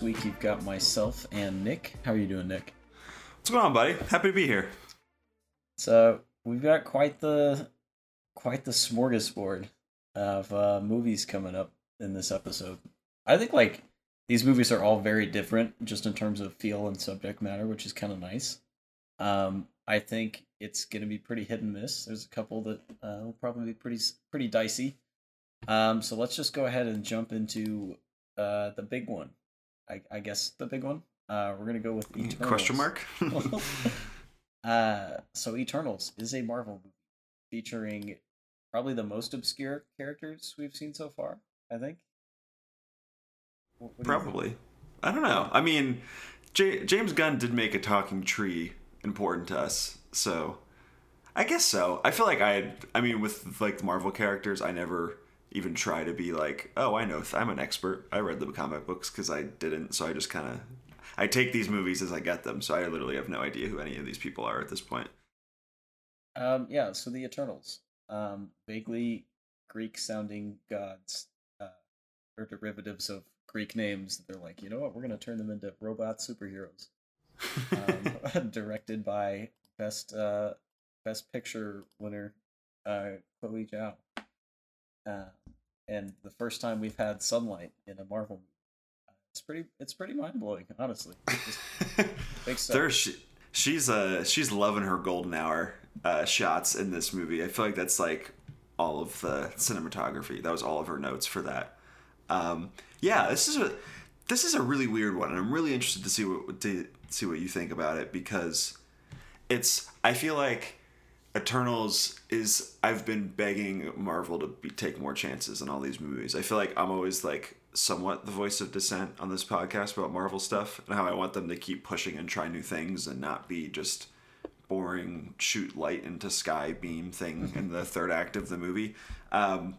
This week you've got myself and Nick. How are you doing, Nick? What's going on, buddy? Happy to be here. So we've got quite the quite the smorgasbord of uh, movies coming up in this episode. I think like these movies are all very different, just in terms of feel and subject matter, which is kind of nice. Um, I think it's gonna be pretty hit and miss. There's a couple that uh, will probably be pretty pretty dicey. Um, so let's just go ahead and jump into uh, the big one. I, I guess the big one. Uh, we're gonna go with Eternals. Question mark? uh, so Eternals is a Marvel movie featuring probably the most obscure characters we've seen so far. I think. What, what do Probably. I don't know. I mean, J- James Gunn did make a talking tree important to us, so I guess so. I feel like I, I mean, with like the Marvel characters, I never even try to be like, oh, I know, I'm an expert. I read the comic books because I didn't, so I just kind of I take these movies as I get them. So I literally have no idea who any of these people are at this point. Um, yeah. So the Eternals, um, vaguely Greek-sounding gods, uh, or derivatives of Greek names. They're like, you know what? We're gonna turn them into robot superheroes. um, directed by best uh, best picture winner uh, Chloe Zhao. Uh, and the first time we've had sunlight in a Marvel movie. Uh, it's pretty it's pretty mind blowing, honestly. There's she, she's uh she's loving her golden hour uh, shots in this movie. I feel like that's like all of the cinematography. That was all of her notes for that. Um, yeah, this is a this is a really weird one, and I'm really interested to see what to see what you think about it because it's. I feel like Eternals is I've been begging Marvel to be, take more chances in all these movies. I feel like I'm always like somewhat the voice of dissent on this podcast about Marvel stuff and how I want them to keep pushing and try new things and not be just boring shoot light into sky beam thing in the third act of the movie. Um,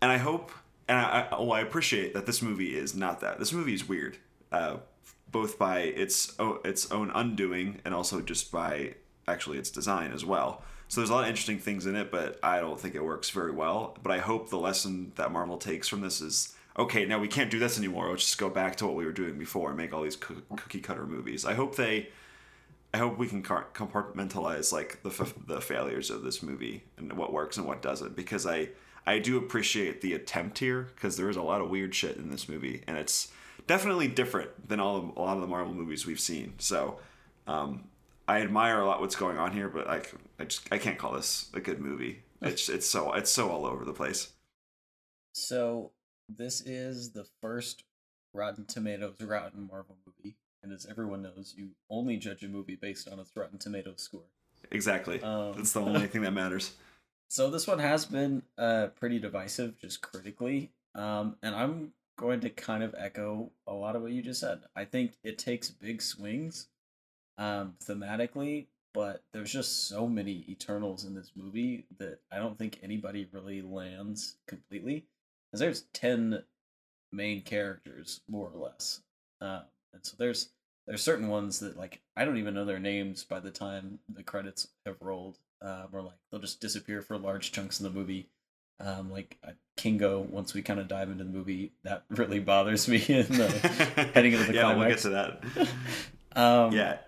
and I hope and I, I, well, I appreciate that this movie is not that. This movie is weird, uh, both by its its own undoing and also just by actually its design as well. So there's a lot of interesting things in it, but I don't think it works very well. But I hope the lesson that Marvel takes from this is okay, now we can't do this anymore. Let's just go back to what we were doing before and make all these cookie cutter movies. I hope they, I hope we can compartmentalize like the f- the failures of this movie and what works and what doesn't because I I do appreciate the attempt here because there is a lot of weird shit in this movie and it's definitely different than all of, a lot of the Marvel movies we've seen. So um, I admire a lot what's going on here, but I, I just I can't call this a good movie. It's it's so it's so all over the place. So this is the first Rotten Tomatoes Rotten Marvel movie, and as everyone knows, you only judge a movie based on its Rotten Tomatoes score. Exactly. Um, That's the only thing that matters. So this one has been uh, pretty divisive, just critically, um, and I'm going to kind of echo a lot of what you just said. I think it takes big swings um, thematically, but there's just so many Eternals in this movie that I don't think anybody really lands completely. Because there's ten main characters, more or less, uh, and so there's there's certain ones that like I don't even know their names by the time the credits have rolled, um, or like they'll just disappear for large chunks of the movie. Um, like uh, Kingo, once we kind of dive into the movie, that really bothers me in the heading into the yeah, climax. we'll get to that. um, yeah,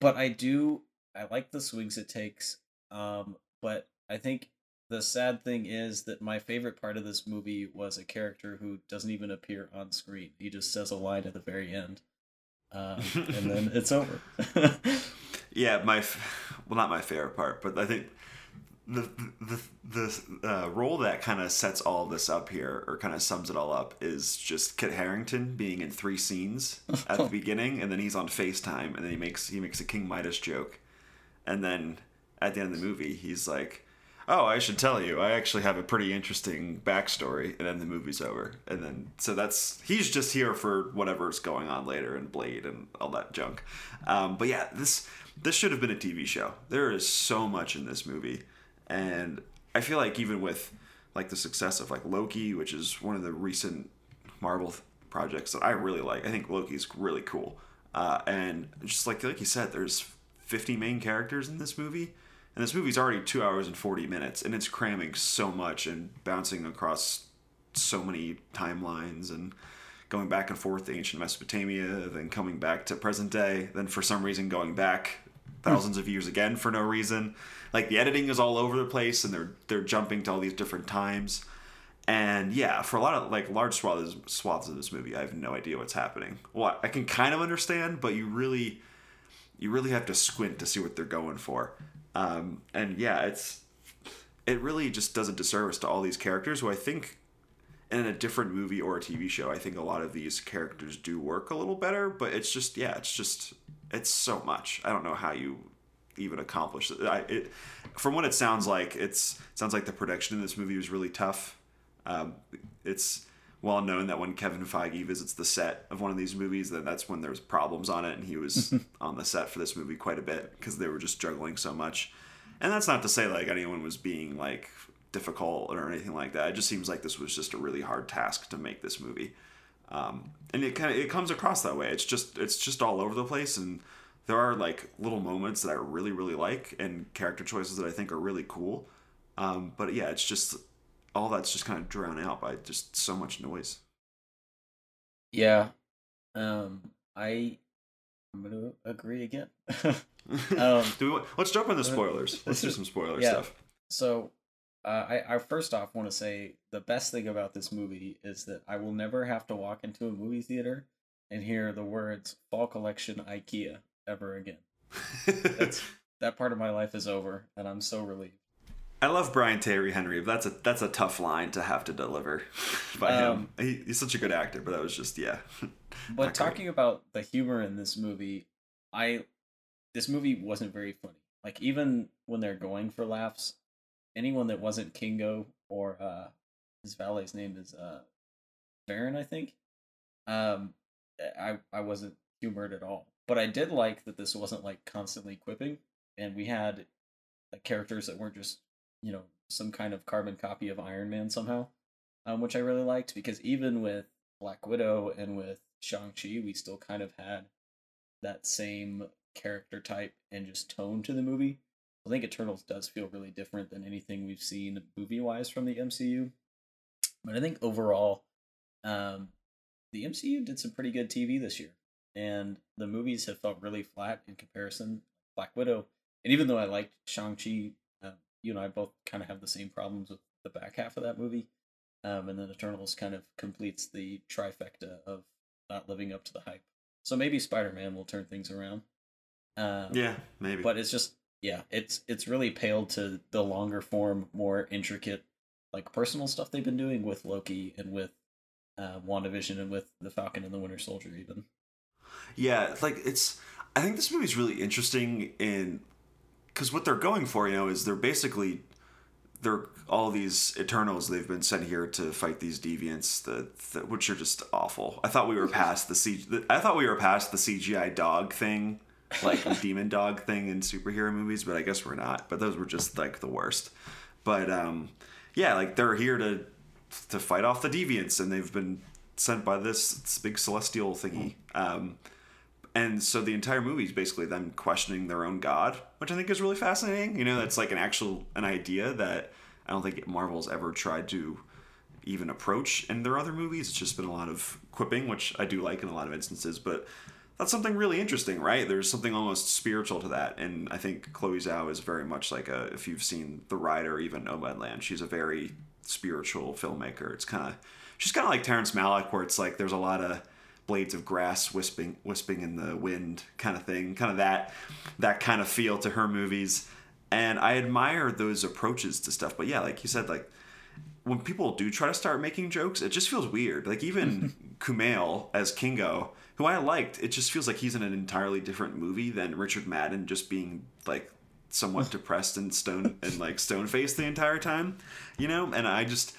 but I do I like the swings it takes. Um, but I think the sad thing is that my favorite part of this movie was a character who doesn't even appear on screen. He just says a line at the very end, um, and then it's over. yeah, my well, not my favorite part, but I think the the the uh, role that kind of sets all this up here, or kind of sums it all up, is just Kit Harington being in three scenes at the beginning, and then he's on Facetime, and then he makes he makes a King Midas joke, and then at the end of the movie, he's like, "Oh, I should tell you, I actually have a pretty interesting backstory," and then the movie's over, and then so that's he's just here for whatever's going on later in Blade and all that junk. Um, but yeah, this this should have been a TV show. There is so much in this movie and I feel like even with like the success of like Loki, which is one of the recent Marvel projects that I really like. I think Loki's really cool. Uh, and just like like you said, there's 50 main characters in this movie, and this movie's already two hours and 40 minutes, and it's cramming so much and bouncing across so many timelines and going back and forth to ancient Mesopotamia, then coming back to present day, then for some reason going back thousands of years again for no reason. Like the editing is all over the place, and they're they're jumping to all these different times. And yeah, for a lot of like large swaths swaths of this movie, I have no idea what's happening. Well, I can kind of understand, but you really you really have to squint to see what they're going for. Um, and yeah, it's it really just does a disservice to all these characters who I think in a different movie or a TV show, I think a lot of these characters do work a little better, but it's just yeah, it's just it's so much. I don't know how you even accomplish it. I, it from what it sounds like, it's it sounds like the production in this movie was really tough. Um, it's well known that when Kevin Feige visits the set of one of these movies, then that's when there's problems on it, and he was on the set for this movie quite a bit because they were just juggling so much. And that's not to say like anyone was being like difficult or anything like that. It just seems like this was just a really hard task to make this movie, um, and it kind of it comes across that way. It's just it's just all over the place, and there are like little moments that I really really like, and character choices that I think are really cool. Um, but yeah, it's just all that's just kind of drowned out by just so much noise. Yeah, um, I I'm gonna agree again. um, do we, let's jump into spoilers. Let's do some spoiler yeah. stuff. So uh, I, I first off want to say the best thing about this movie is that I will never have to walk into a movie theater and hear the words "Fall Collection IKEA" ever again. That part of my life is over, and I'm so relieved. I love Brian Tyree Henry. but that's a that's a tough line to have to deliver by um, him. He, he's such a good actor, but that was just yeah. but talking great. about the humor in this movie, I this movie wasn't very funny. Like even when they're going for laughs, anyone that wasn't Kingo or uh his valet's name is uh Baron, I think. Um I I wasn't humored at all. But I did like that this wasn't like constantly quipping and we had like, characters that weren't just, you know, some kind of carbon copy of Iron Man somehow. Um, which I really liked because even with Black Widow and with Shang-Chi, we still kind of had that same character type and just tone to the movie. I think Eternals does feel really different than anything we've seen movie wise from the MCU. But I think overall, um, the MCU did some pretty good TV this year, and the movies have felt really flat in comparison. Black Widow, and even though I liked Shang Chi, uh, you know, I both kind of have the same problems with the back half of that movie. Um, and then Eternals kind of completes the trifecta of not living up to the hype. So maybe Spider Man will turn things around. Um, yeah, maybe. But it's just yeah, it's it's really paled to the longer form, more intricate, like personal stuff they've been doing with Loki and with uh, WandaVision and with the Falcon and the Winter Soldier, even. Yeah, like it's. I think this movie's really interesting in because what they're going for, you know, is they're basically they're all these Eternals. They've been sent here to fight these deviants, that, that which are just awful. I thought we were past the C. I thought we were past the CGI dog thing like a demon dog thing in superhero movies, but I guess we're not. But those were just like the worst. But um, yeah, like they're here to to fight off the deviants, and they've been sent by this, this big celestial thingy. Um, and so the entire movie is basically them questioning their own god, which I think is really fascinating. You know, that's like an actual an idea that I don't think Marvel's ever tried to even approach in their other movies. It's just been a lot of quipping, which I do like in a lot of instances, but that's something really interesting, right? There's something almost spiritual to that, and I think Chloe Zhao is very much like a. If you've seen The Rider, even Nomadland, she's a very spiritual filmmaker. It's kind of she's kind of like Terrence Malick, where it's like there's a lot of blades of grass wisping wisping in the wind kind of thing, kind of that that kind of feel to her movies, and I admire those approaches to stuff. But yeah, like you said, like when people do try to start making jokes, it just feels weird. Like even Kumail as Kingo who I liked. It just feels like he's in an entirely different movie than Richard Madden just being like somewhat depressed and stone and like stone faced the entire time, you know. And I just,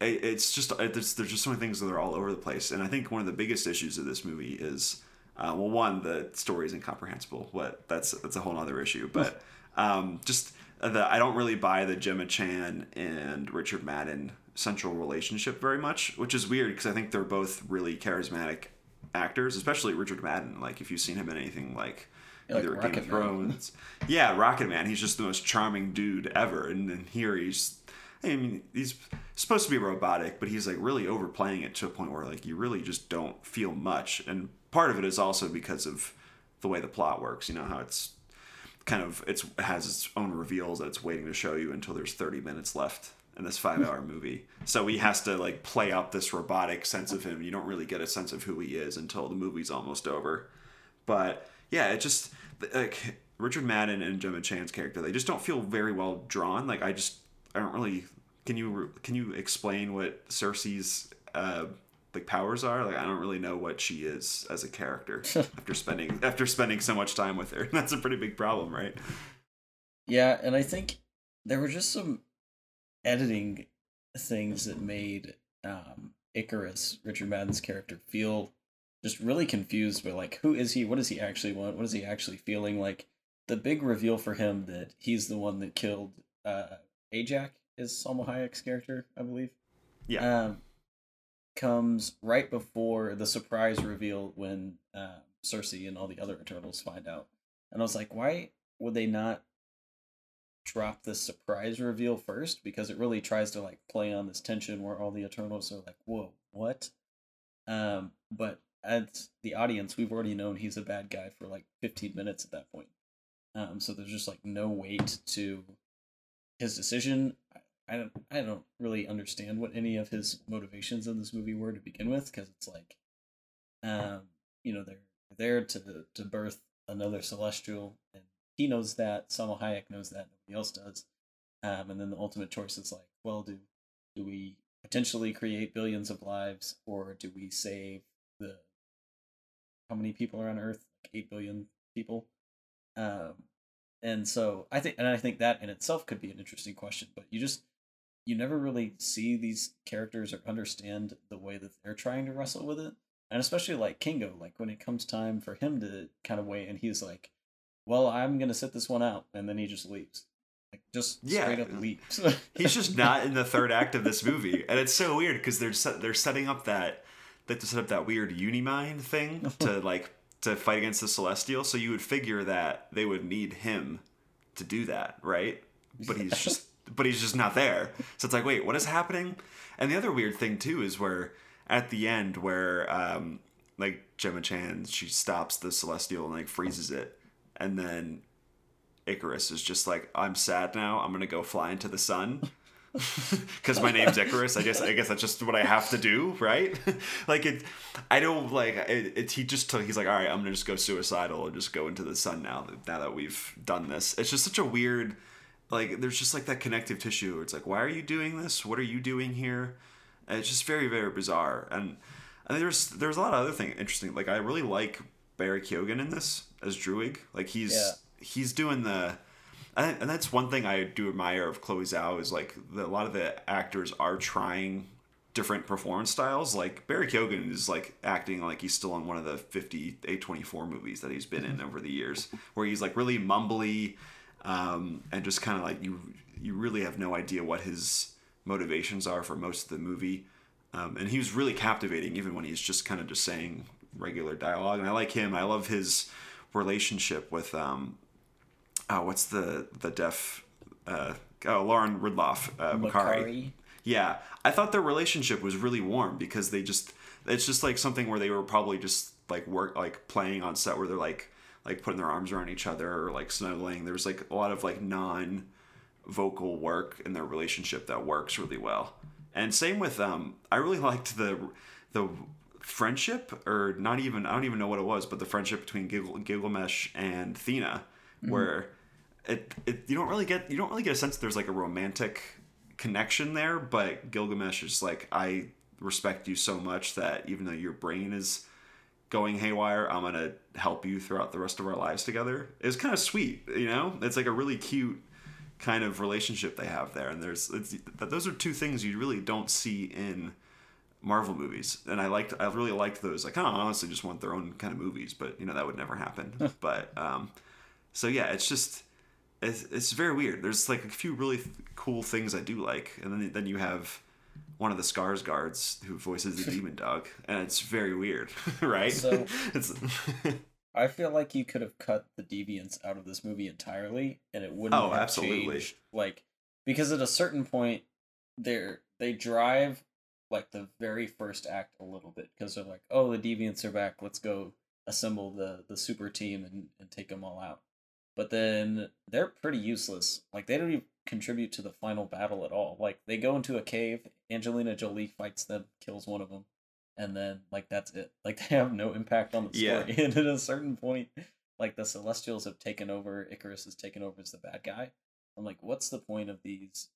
it's just there's, there's just so many things that are all over the place. And I think one of the biggest issues of this movie is, uh, well, one the story is incomprehensible. What that's that's a whole other issue, but um, just the I don't really buy the Gemma Chan and Richard Madden central relationship very much, which is weird because I think they're both really charismatic actors, especially Richard Madden. Like if you've seen him in anything like either like Game of Thrones, yeah, Rocket Man. He's just the most charming dude ever, and, and here he's I mean, he's supposed to be robotic, but he's like really overplaying it to a point where like you really just don't feel much. And part of it is also because of the way the plot works. You know how it's kind of it's it has its own reveals that it's waiting to show you until there's 30 minutes left in this five hour hmm. movie. So he has to like play up this robotic sense of him. You don't really get a sense of who he is until the movie's almost over. But yeah, it just like Richard Madden and Gemma Chan's character, they just don't feel very well drawn. Like I just I don't really can you can you explain what Sersi's uh like powers are like i don't really know what she is as a character after spending after spending so much time with her that's a pretty big problem right yeah and i think there were just some editing things that made um, Ikaris, Richard Madden's character, feel just really confused by like who is he? What does he actually want? What is he actually feeling? Like the big reveal for him that he's the one that killed uh, Ajak is Salma Hayek's character, I believe. Yeah. Um, comes right before the surprise reveal when uh, Sersi and all the other Eternals find out, and I was like, why would they not drop the surprise reveal first because it really tries to like play on this tension where all the Eternals are like, "Whoa, what?" Um, but as the audience, we've already known he's a bad guy for like 15 minutes at that point. Um, so there's just like no weight to his decision. I don't, I don't really understand what any of his motivations in this movie were to begin with, because it's like, um, you know, they're there to to birth another celestial, and he knows that. Salma Hayek knows that. Nobody else does. Um, and then the ultimate choice is like, well, do do we potentially create billions of lives, or do we save the how many people are on Earth? Like eight billion people. Um, and so I think, and I think that in itself could be an interesting question. But you just you never really see these characters or understand the way that they're trying to wrestle with it, and especially like Kingo, like when it comes time for him to kind of wait and he's like, well, I'm gonna sit this one out, and then he just leaves. Like just yeah. straight up leaves. He's just not in the third act of this movie, and it's so weird because they're set, they're setting up that they have to set up that weird Unimind thing to like to fight against the Celestial. So you would figure that they would need him to do that, right? But he's just but he's just not there. So it's like, wait, what is happening? And the other weird thing too is where at the end where um like Gemma Chan she stops the Celestial and like freezes it and then Icarus is just like, I'm sad now. I'm gonna go fly into the sun. Because my name's Icarus. I guess I guess that's just what I have to do, right? like it, I don't like it, it. He just took. He's like, all right, I'm gonna just go suicidal and just go into the sun now. Now that we've done this, it's just such a weird. Like there's just like that connective tissue. It's like, why are you doing this? What are you doing here? And it's just very very bizarre. And, and there's there's a lot of other things interesting. Like I really like Barry Keoghan in this as Druig. Like he's yeah. he's doing the and that's one thing I do admire of Chloe Zhao is like the, a lot of the actors are trying different performance styles. Like Barry Keoghan is like acting like he's still in one of the 50 A24 movies that he's been in over the years, where he's like really mumbly um, and just kind of like you you really have no idea what his motivations are for most of the movie. Um, and he was really captivating even when he's just kind of just saying regular dialogue. And I like him. I love his relationship with um, oh, what's the the deaf uh, oh Lauren Ridloff uh, Makkari. Yeah, I thought their relationship was really warm because they just it's just like something where they were probably just like work like playing on set where they're like like putting their arms around each other or like snuggling. There's like a lot of like non vocal work in their relationship that works really well. And same with um I really liked the the friendship or not even I don't even know what it was, but the friendship between Gil- Gilgamesh and Thena, mm-hmm. where it, it you don't really get you don't really get a sense there's like a romantic connection there, but Gilgamesh is like I respect you so much that even though your brain is going haywire, I'm gonna help you throughout the rest of our lives together. It's kind of sweet, you know. It's like a really cute kind of relationship they have there, and there's those are two things you really don't see in Marvel movies, and I liked I really liked those. I honestly just want their own kind of movies, but you know that would never happen. but um, so yeah, it's just it's, it's very weird. There's like a few really th- cool things I do like, and then then you have one of the Skarsgårds who voices the demon dog, and it's very weird, right? So it's. I feel like you could have cut the deviants out of this movie entirely, and it wouldn't. Oh, have absolutely. Changed. Like because at a certain point, they're they drive like the very first act a little bit because they're like, oh, the deviants are back. Let's go assemble the the super team and, and take them all out. But then they're pretty useless. Like they don't even contribute to the final battle at all. Like they go into a cave, Angelina Jolie fights them, kills one of them, and then like that's it. Like they have no impact on the story. Yeah. And at a certain point, like the Celestials have taken over, Icarus has taken over as the bad guy. I'm like, what's the point of these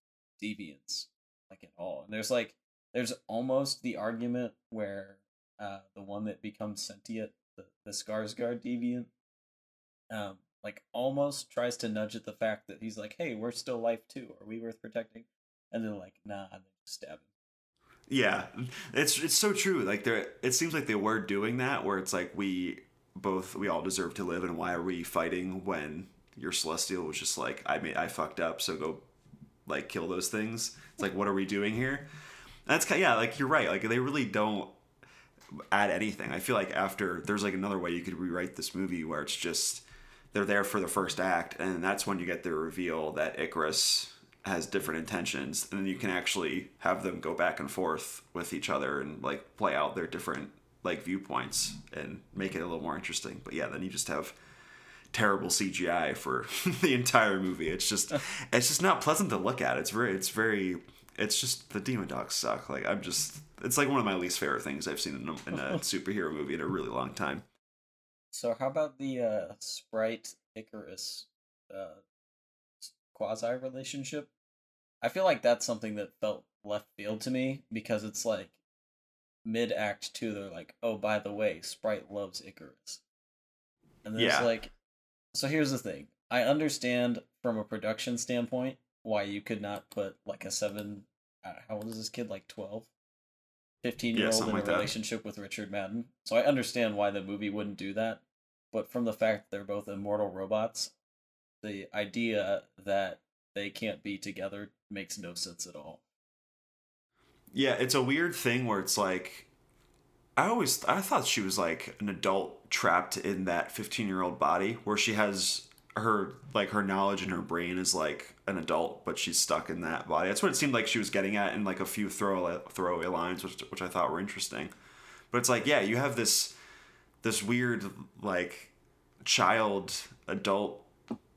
deviants? Like at all. And there's like there's almost the argument where uh the one that becomes sentient, the, the Skarsgård deviant, um, like almost tries to nudge at the fact that he's like, Hey, we're still life too, are we worth protecting? And they're like, nah, and they just stab him. Yeah, it's it's so true. Like there, it seems like they were doing that, where it's like we both we all deserve to live, and why are we fighting when your celestial was just like I made I fucked up, so go like kill those things. It's like what are we doing here? that's kind of, yeah, like you're right. Like they really don't add anything. I feel like after there's like another way you could rewrite this movie where it's just they're there for the first act, and that's when you get the reveal that Icarus has different intentions and then you can actually have them go back and forth with each other and like play out their different like viewpoints and make it a little more interesting. But yeah then you just have terrible cgi for the entire movie. It's just it's just not pleasant to look at. It's very it's very it's just the demon dogs suck. Like i'm just it's like one of my least favorite things i've seen in a, in a superhero movie in a really long time so how about the uh sprite Icarus uh quasi relationship. I feel like that's something that felt left field to me because it's like mid act two, they're like, oh, by the way, Sprite loves Icarus. And there's yeah. like, so here's the thing I understand from a production standpoint why you could not put like a seven, uh, how old is this kid? Like 12? 15 year old in a like relationship with Richard Madden. So I understand why the movie wouldn't do that. But from the fact that they're both immortal robots, the idea that they can't be together makes no sense at all. Yeah, it's a weird thing where it's like I always I thought she was like an adult trapped in that 15-year-old body where she has her like her knowledge in her brain is like an adult but she's stuck in that body. That's what it seemed like she was getting at in like a few throw throwaway lines which which I thought were interesting. But it's like, yeah, you have this this weird like child adult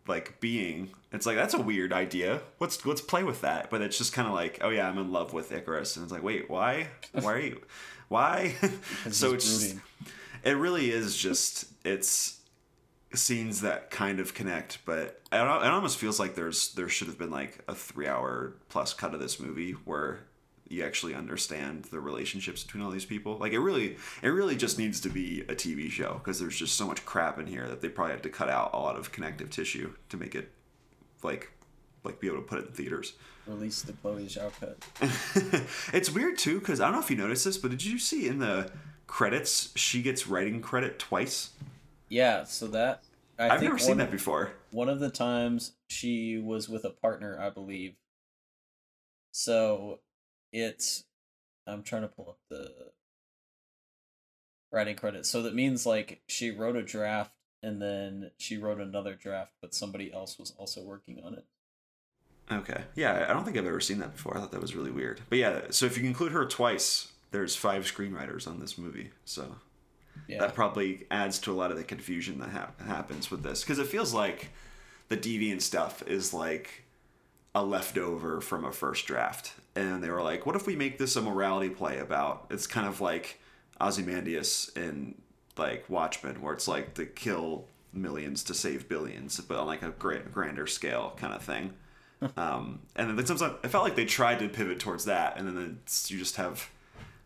like being. It's like that's a weird idea. Let's let's play with that? But it's just kind of like oh yeah i'm in love with Icarus, and it's like wait why? Why are you why? So it's just, it really is just it's scenes that kind of connect but it, it almost feels like there's there should have been like a three hour plus cut of this movie where you actually understand the relationships between all these people. Like it really, it really just needs to be a TV show because there's just so much crap in here that they probably have to cut out a lot of connective tissue to make it like, like be able to put it in theaters. Release the Chloe Zhao cut. it's weird too because I don't know if you noticed this, but did you see in the credits she gets writing credit twice? Yeah, so that I have never seen that before. One of the times she was with a partner, I believe. So it's I'm trying to pull up the writing credits. So that means like she wrote a draft and then she wrote another draft, but somebody else was also working on it. Okay. Yeah, I don't think I've ever seen that before. I thought that was really weird. But yeah, so if you include her twice, there's five screenwriters on this movie. So yeah. that probably adds to a lot of the confusion that ha- happens with this because it feels like the deviant stuff is like a leftover from a first draft and they were like, "What if we make this a morality play about?" It's kind of like Ozymandias in like Watchmen, where it's like to kill millions to save billions, but on like a grander scale kind of thing. um, and then sometimes I felt like they tried to pivot towards that, and then you just have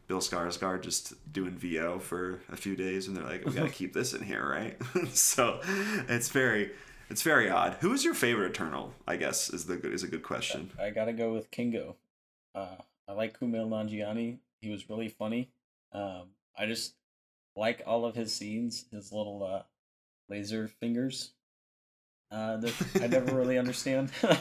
Bill Skarsgård just doing VO for a few days, and they're like, "We got to keep this in here, right?" so it's very it's very odd. Who is your favorite Eternal? I guess is the is a good question. I gotta go with Kingo. Uh, I like Kumail Nanjiani. He was really funny. Um, I just like all of his scenes, his little uh, laser fingers. Uh, that I never really understand.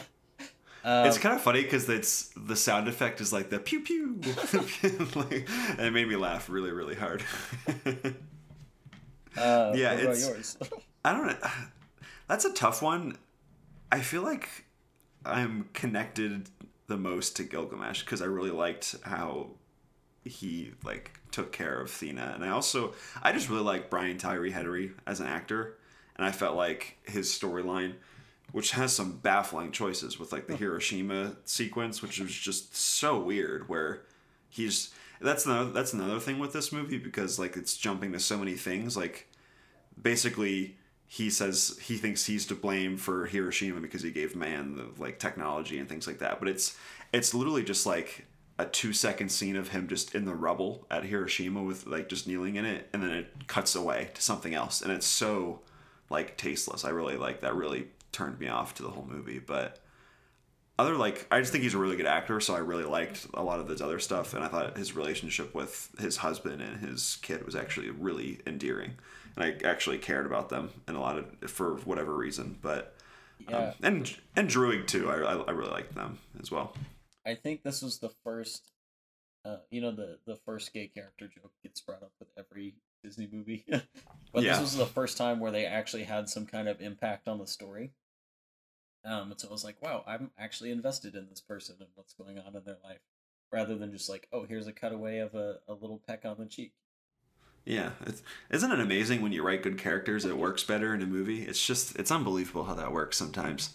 Um, it's kind of funny because it's the sound effect is like the pew pew, like, and it made me laugh really really hard. uh, yeah, it's. I don't know. That's a tough one. I feel like I'm connected the most to Gilgamesh because I really liked how he like took care of Thena, and I also I just really like Brian Tyree Henry as an actor, and I felt like his storyline, which has some baffling choices with like the Hiroshima sequence, which was just so weird, where he's that's another that's another thing with this movie because like it's jumping to so many things. Like basically he says he thinks he's to blame for Hiroshima because he gave man the like technology and things like that. But it's it's literally just like a two second scene of him just in the rubble at Hiroshima with like just kneeling in it and then it cuts away to something else. And it's so like tasteless. I really like that really turned me off to the whole movie. But other like I just think he's a really good actor, so I really liked a lot of his other stuff, and I thought his relationship with his husband and his kid was actually really endearing, and I actually cared about them in a lot of for whatever reason. But um, yeah. um, and and Druig too, I, I, I really liked them as well. I think this was the first, uh, you know, the the first gay character joke gets brought up with every Disney movie, but yeah. this was the first time where they actually had some kind of impact on the story. Um, and so I was like, wow, I'm actually invested in this person and what's going on in their life, rather than just like, oh, here's a cutaway of a, a little peck on the cheek. Yeah, isn't it amazing when you write good characters, it works better in a movie? It's just, it's unbelievable how that works sometimes.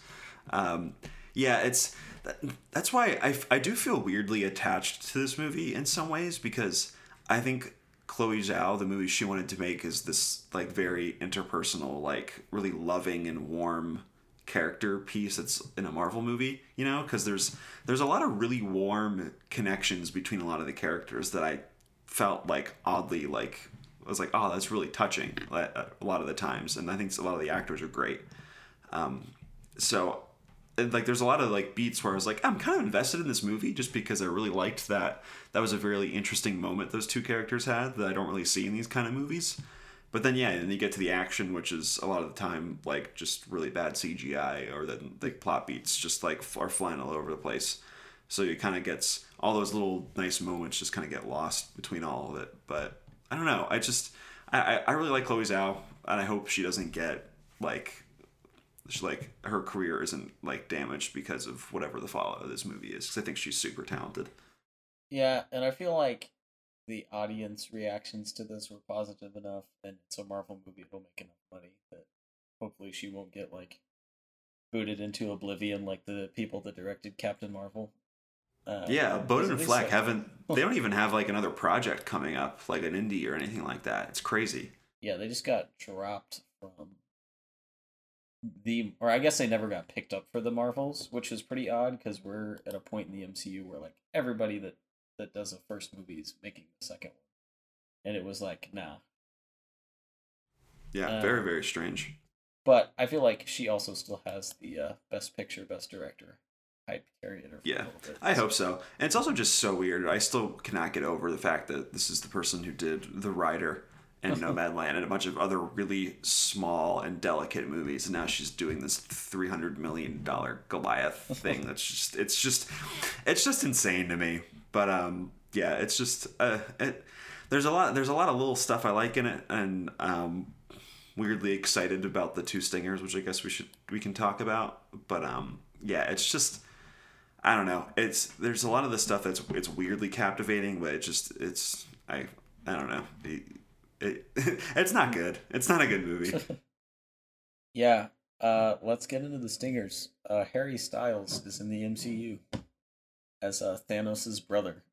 Um, yeah, it's that, that's why I, I do feel weirdly attached to this movie in some ways because I think Chloe Zhao, the movie she wanted to make, is this like very interpersonal, like really loving and warm character piece that's in a Marvel movie, you know, because there's there's a lot of really warm connections between a lot of the characters that I felt like oddly like I was like, oh, that's really touching a lot of the times, and I think a lot of the actors are great. Um, so, like, there's a lot of like beats where I was like, I'm kind of invested in this movie just because I really liked that. That was a really interesting moment those two characters had that I don't really see in these kind of movies. But then yeah, and you get to the action, which is a lot of the time like just really bad CGI, or then the plot beats just like are flying all over the place. So it kind of gets all those little nice moments just kind of get lost between all of it. But I don't know. I just I I really like Chloe Zhao, and I hope she doesn't get like she, like her career isn't like damaged because of whatever the fallout of this movie is. Because I think she's super talented. Yeah, and I feel like the audience reactions to this were positive enough, and it's a Marvel movie, it'll make enough money that hopefully she won't get like booted into oblivion like the people that directed Captain Marvel. Uh, yeah, Boden and Fleck haven't. They don't even have like another project coming up, like an indie or anything like that. It's crazy. Yeah, they just got dropped from the, or I guess they never got picked up for the Marvels, which is pretty odd because we're at a point in the MCU where like everybody that that does a first movie is making the second one, and it was like, nah. Yeah, um, very very strange. But I feel like she also still has the uh, best picture, best director hype. Yeah, I hope so. And it's also just so weird. I still cannot get over the fact that this is the person who did The Rider and Nomadland and a bunch of other really small and delicate movies. And now she's doing this three hundred million dollar Goliath thing. That's just it's just it's just insane to me. But um, yeah, it's just uh, it, there's a lot there's a lot of little stuff I like in it, and um, weirdly excited about the two stingers, which I guess we should we can talk about. But um, yeah, it's just I don't know. It's there's a lot of the stuff that's it's weirdly captivating, but it just it's I I don't know. It, it, it's not good. It's not a good movie. yeah. Uh, let's get into the stingers. Uh, Harry Styles is in the MCU as uh, Thanos' brother,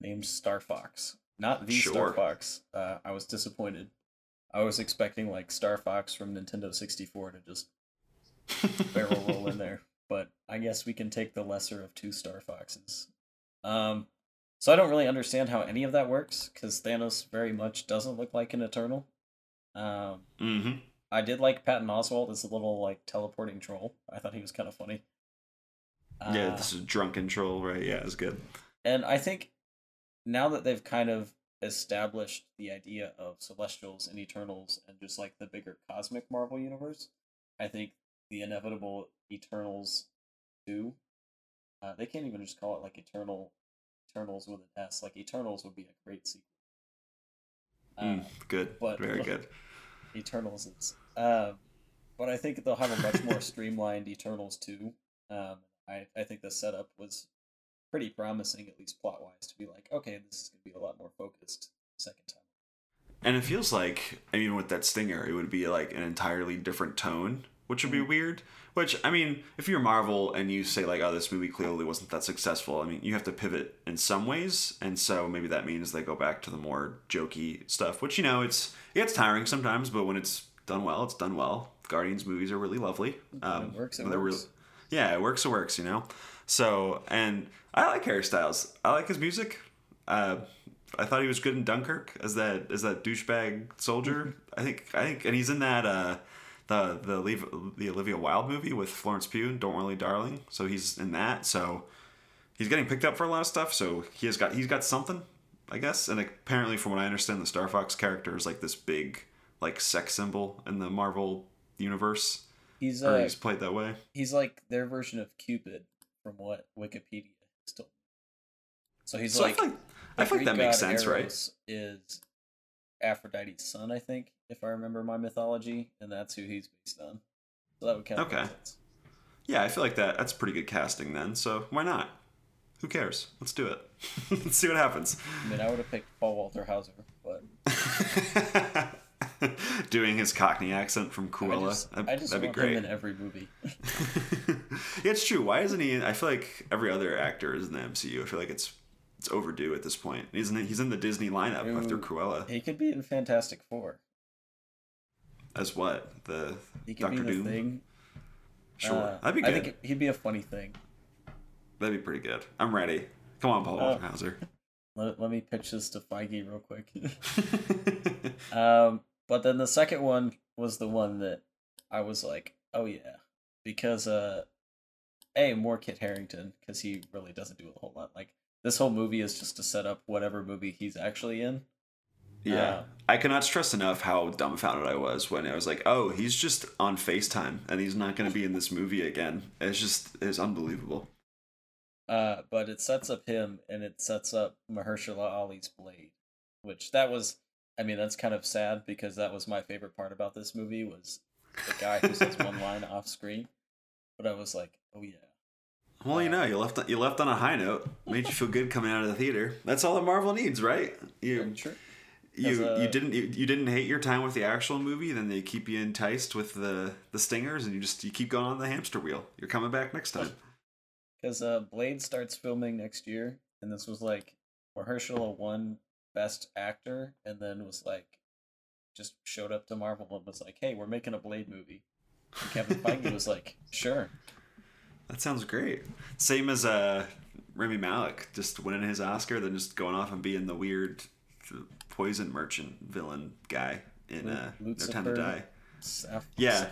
named Star Fox. Not the sure. Star Fox. Uh, I was disappointed. I was expecting like Star Fox from Nintendo 64 to just barrel roll in there, but I guess we can take the lesser of two Star Foxes. Um, so I don't really understand how any of that works because Thanos very much doesn't look like an Eternal. Um, mm-hmm. I did like Patton Oswalt as a little like teleporting troll. I thought he was kind of funny. Yeah, uh, this is drunken troll, right? Yeah, it's good. And I think now that they've kind of established the idea of Celestials and Eternals and just like the bigger cosmic Marvel universe, I think the inevitable Eternals two. Uh, they can't even just call it like Eternal Eternals with an S. Like Eternals would be a great sequel. Mm, good, but very good. Eternals is. Um, but I think they'll have a much more streamlined Eternals two. Um, I, I think the setup was pretty promising, at least plot wise, to be like, okay, this is gonna be a lot more focused second time. And it feels like, I mean, with that stinger, it would be like an entirely different tone, which would be mm-hmm. weird. Which, I mean, if you're Marvel and you say, like, oh, this movie clearly wasn't that successful, I mean, you have to pivot in some ways. And so maybe that means they go back to the more jokey stuff, which, you know, it's, it gets tiring sometimes, but when it's done well, it's done well. Guardians movies are really lovely. Um, it works, it works. Really, yeah, it works, it works, you know? So, and I like Harry Styles. I like his music. Uh, I thought he was good in Dunkirk as that as that douchebag soldier. I think I think, and he's in that uh, the the the Olivia Wilde movie with Florence Pugh, Don't Worry, Darling. So he's in that. So he's getting picked up for a lot of stuff. So he has got he's got something, I guess. And apparently, from what I understand, the Star Fox character is like this big like sex symbol in the Marvel universe. He's uh, he's played that way. He's like their version of Cupid, from what Wikipedia still. So he's so like I feel like, I feel like that makes sense, Eros right? Is Aphrodite's son, I think, if I remember my mythology, and that's who he's based on. So that would count. Okay. Yeah, I feel like that. That's pretty good casting then. So why not? Who cares? Let's do it. Let's see what happens. I mean, I would have picked Paul Walter Hauser, but doing his Cockney accent from Cruella. I just, I just that'd be great. in every movie. yeah, it's true. Why isn't he? I feel like every other actor is in the MCU. I feel like it's it's overdue at this point. He's in the, he's in the Disney lineup Ooh, after Cruella. He could be in Fantastic Four. As what the he could Doctor Doom? Thing. Sure, uh, that'd be good. I think he'd be a funny thing. That'd be pretty good. I'm ready. Come on, Paul uh. Let, let me pitch this to Feige real quick. um, but then the second one was the one that I was like, oh yeah, because uh, a more Kit Harington because he really doesn't do a whole lot. Like this whole movie is just to set up whatever movie he's actually in. Yeah. Uh, I cannot stress enough how dumbfounded I was when I was like, oh, he's just on FaceTime and he's not going to be in this movie again. It's just, it's unbelievable. Uh, but it sets up him and it sets up Mahershala Ali's Blade, which that was, I mean, that's kind of sad because that was my favorite part about this movie was the guy who says one line off screen. But I was like, oh yeah, well, you know, you left you left on a high note. Made you feel good coming out of the theater. That's all that Marvel needs, right? You sure. you a, you didn't you, you, didn't hate your time with the actual movie. Then they keep you enticed with the the stingers, and you just you keep going on the hamster wheel. You're coming back next time. Because uh, Blade starts filming next year, and this was like Mahershala won Best Actor, and then was like just showed up to Marvel and was like, "Hey, we're making a Blade movie." And Kevin Feige was like, "Sure." That sounds great. Same as uh, Rami Malek, just winning his Oscar, then just going off and being the weird poison merchant villain guy in uh, No Time to Die. yeah.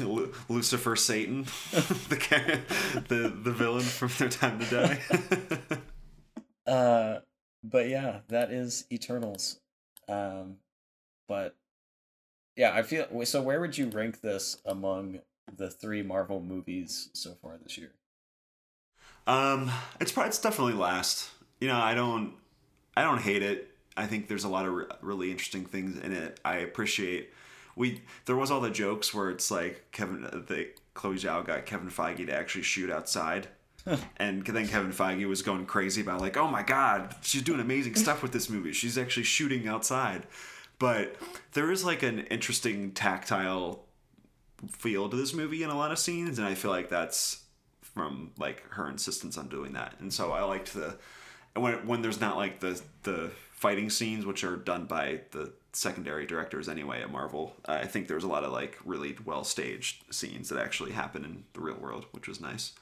Lucifer Satan, the, the the villain from No Time to Die. uh, but yeah, that is Eternals. Um, but yeah, I feel so. Where would you rank this among the three Marvel movies so far this year? Um, it's probably it's definitely last. You know, I don't I don't hate it. I think there's a lot of re- really interesting things in it. I appreciate we there was all the jokes where it's like Kevin the Chloe Zhao got Kevin Feige to actually shoot outside. and then Kevin Feige was going crazy about like, oh my god, she's doing amazing stuff with this movie. She's actually shooting outside. But there is like an interesting tactile feel to this movie in a lot of scenes, and I feel like that's from like her insistence on doing that. And so I liked the when when there's not like the the fighting scenes which are done by the secondary directors anyway at Marvel. I think there's a lot of like really well staged scenes that actually happen in the real world, which was nice.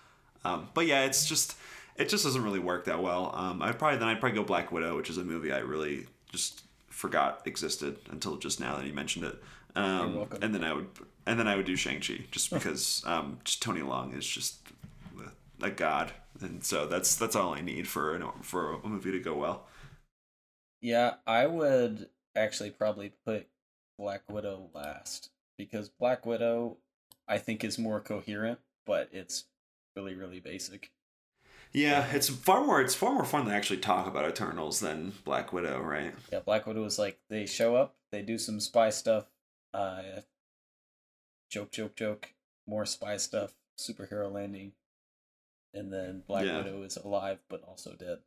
Um, but yeah, it's just it just doesn't really work that well. Um, I'd probably then I'd probably go Black Widow, which is a movie I really just forgot existed until just now that you mentioned it. Um, and then I would and then I would do Shang Chi just because um, just Tony Leung is just a god, and so that's that's all I need for an, for a movie to go well. Yeah, I would actually probably put Black Widow last because Black Widow I think is more coherent, but it's really really basic. Yeah, it's far more it's far more fun to actually talk about Eternals than Black Widow, right? Yeah, Black Widow is like they show up, they do some spy stuff, uh, joke, joke, joke, more spy stuff, superhero landing, and then Black yeah. Widow is alive but also dead.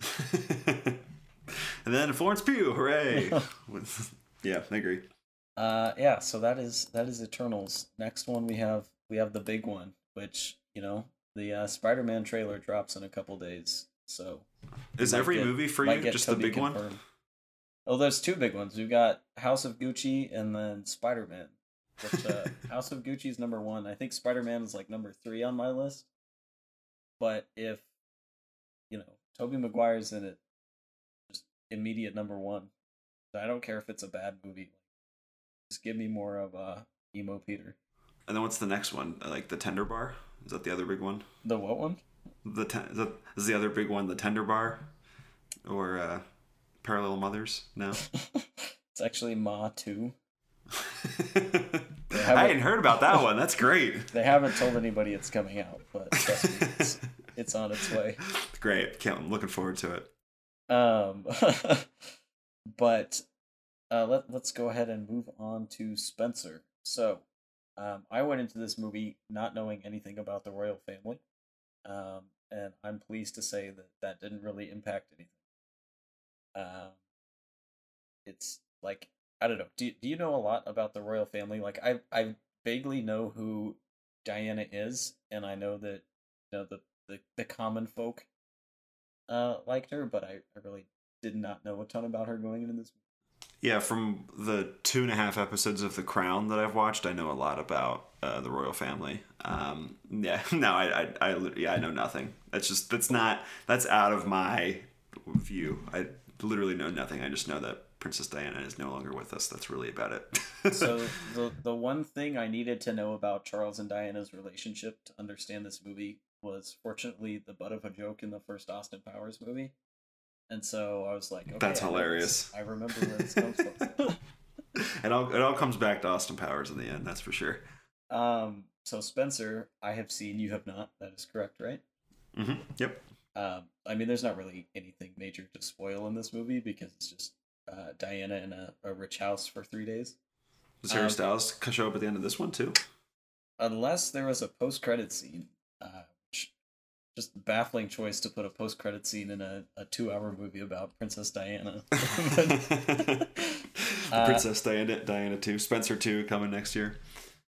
and then Florence Pugh, hooray! yeah, I agree. Uh, yeah. So that is that is Eternals. Next one we have we have the big one, which you know the uh, Spider-Man trailer drops in a couple days. So is every get, movie for you just Tobey the big confirmed. one? Oh, there's two big ones. We've got House of Gucci and then Spider-Man. Which uh, House of Gucci is number one. I think Spider-Man is like number three on my list. But if you know Tobey Maguire's in it, just immediate number one. I don't care if it's a bad movie. Just give me more of uh, emo Peter. And then what's the next one? Like the Tender Bar? Is that the other big one? The what one? The ten- is, that, is the other big one the Tender Bar, or uh, Parallel Mothers? No. it's actually Ma Two. I hadn't heard about that one. That's great. They haven't told anybody it's coming out, but trust me, it's, it's on its way. Great. Can't, I'm looking forward to it. Um, but uh, let, let's go ahead and move on to Spencer. So, um, I went into this movie not knowing anything about the royal family, um, and I'm pleased to say that that didn't really impact anything. Um, it's like I don't know. Do do you know a lot about the royal family? Like I I vaguely know who Diana is, and I know that you know the the, the common folk uh liked her, but I, I really did not know a ton about her going into this yeah, from the two and a half episodes of The Crown that I've watched, I know a lot about uh, the royal family. Um, yeah, no, I, I, I, yeah, I know nothing. That's just that's not that's out of my view. I literally know nothing. I just know that Princess Diana is no longer with us. That's really about it. so the the one thing I needed to know about Charles and Diana's relationship to understand this movie was fortunately the butt of a joke in the first Austin Powers movie. And so I was like, okay, that's hilarious. I remember where this comes from. it all it all comes back to Austin Powers in the end. That's for sure. Um. So Spencer, I have seen. You have not. That is correct, right? Mm-hmm. Yep. Um. I mean, there's not really anything major to spoil in this movie because it's just uh, Diana in a, a rich house for three days. Does Harry um, Styles show up at the end of this one too? Unless there was a post-credit scene, uh, just baffling choice to put a post credit scene in a, a two hour movie about Princess Diana. uh, Princess Diana Diana two, Spencer two coming next year.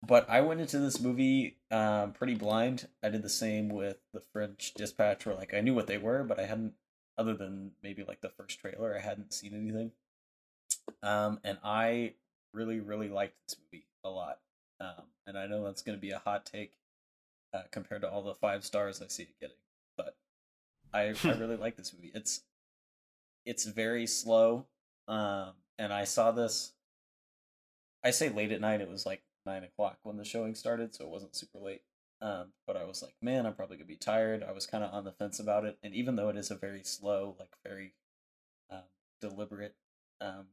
But I went into this movie um, pretty blind. I did the same with the French Dispatch, where like I knew what they were, but I hadn't, other than maybe like the first trailer, I hadn't seen anything. Um, and I really, really liked this movie a lot. Um, and I know that's going to be a hot take uh, compared to all the five stars I see it getting. But I I really like this movie. It's it's very slow, um, and I saw this. I say late at night. It was like nine o'clock when the showing started, so it wasn't super late. Um, but I was like, man, I'm probably gonna be tired. I was kind of on the fence about it, and even though it is a very slow, like very um, deliberate, um,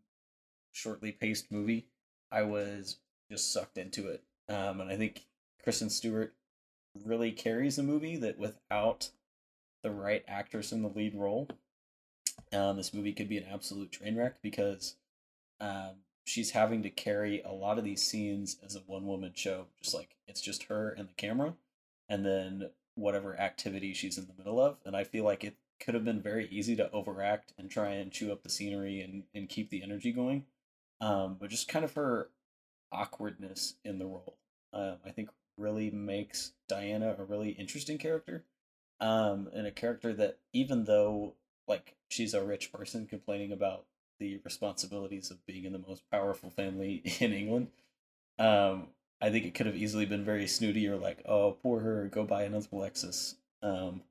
shortly paced movie, I was just sucked into it. Um, and I think Kristen Stewart really carries a movie that without the right actress in the lead role, um, this movie could be an absolute train wreck because um, she's having to carry a lot of these scenes as a one woman show. Just like it's just her and the camera, and then whatever activity she's in the middle of. And I feel like it could have been very easy to overact and try and chew up the scenery and, and keep the energy going. Um, but just kind of her awkwardness in the role. Um, I think really makes Diana a really interesting character. Um, and a character that even though like she's a rich person complaining about the responsibilities of being in the most powerful family in England, um, I think it could have easily been very snooty or like, oh, poor her, go buy another Lexus. Um,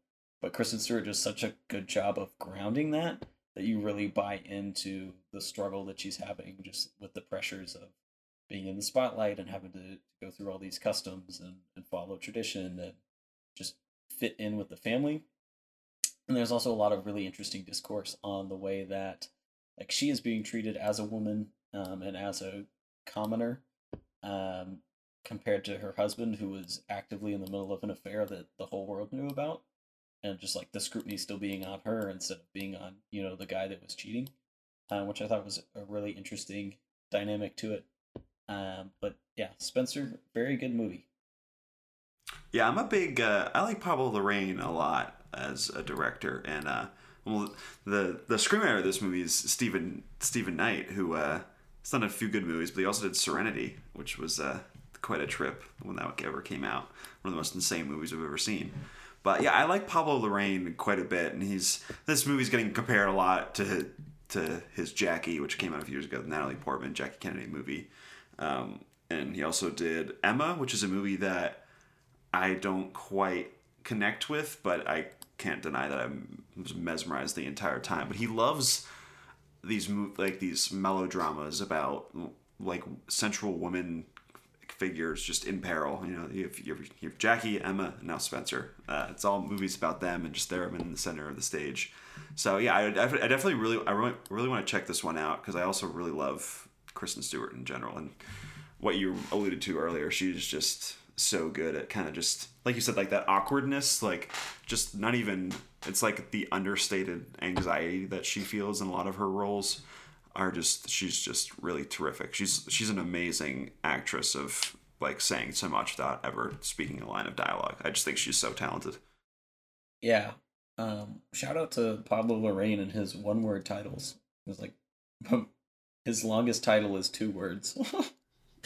but Kristen Stewart does such a good job of grounding that that you really buy into the struggle that she's having just with the pressures of being in the spotlight and having to go through all these customs and, and follow tradition and just fit in with the family. And there's also a lot of really interesting discourse on the way that like she is being treated as a woman um, and as a commoner um, compared to her husband who was actively in the middle of an affair that the whole world knew about and just like the scrutiny still being on her instead of being on you know the guy that was cheating uh, which i thought was a really interesting dynamic to it um, but yeah, Spencer, very good movie. Yeah, I'm a big. Uh, I like Pablo Larraín a lot as a director, and uh, well, the the screenwriter of this movie is Steven Steven Knight, who uh, has done a few good movies, but he also did Serenity, which was uh, quite a trip when that ever came out. One of the most insane movies I've ever seen. But yeah, I like Pablo Larraín quite a bit, and he's this movie's getting compared a lot to to his Jackie, which came out a few years ago, the Natalie Portman Jackie Kennedy movie. Um, and he also did Emma, which is a movie that I don't quite connect with, but I can't deny that I was mesmerized the entire time. But he loves these like these melodramas about like central women figures just in peril. You know, you have, you have, you have Jackie, Emma, and now Spencer. Uh, it's all movies about them and just them in the center of the stage. So yeah, I, I definitely really, I really, really want to check this one out because I also really love Kristen Stewart in general and what you alluded to earlier. She's just so good at kind of just like you said like that awkwardness like just not even it's like the understated anxiety that she feels in a lot of her roles are just she's just really terrific. She's she's an amazing actress of like saying so much without ever speaking a line of dialogue. I just think she's so talented. Yeah. Um shout out to Pablo Larraín and his one word titles. It was like his longest title is two words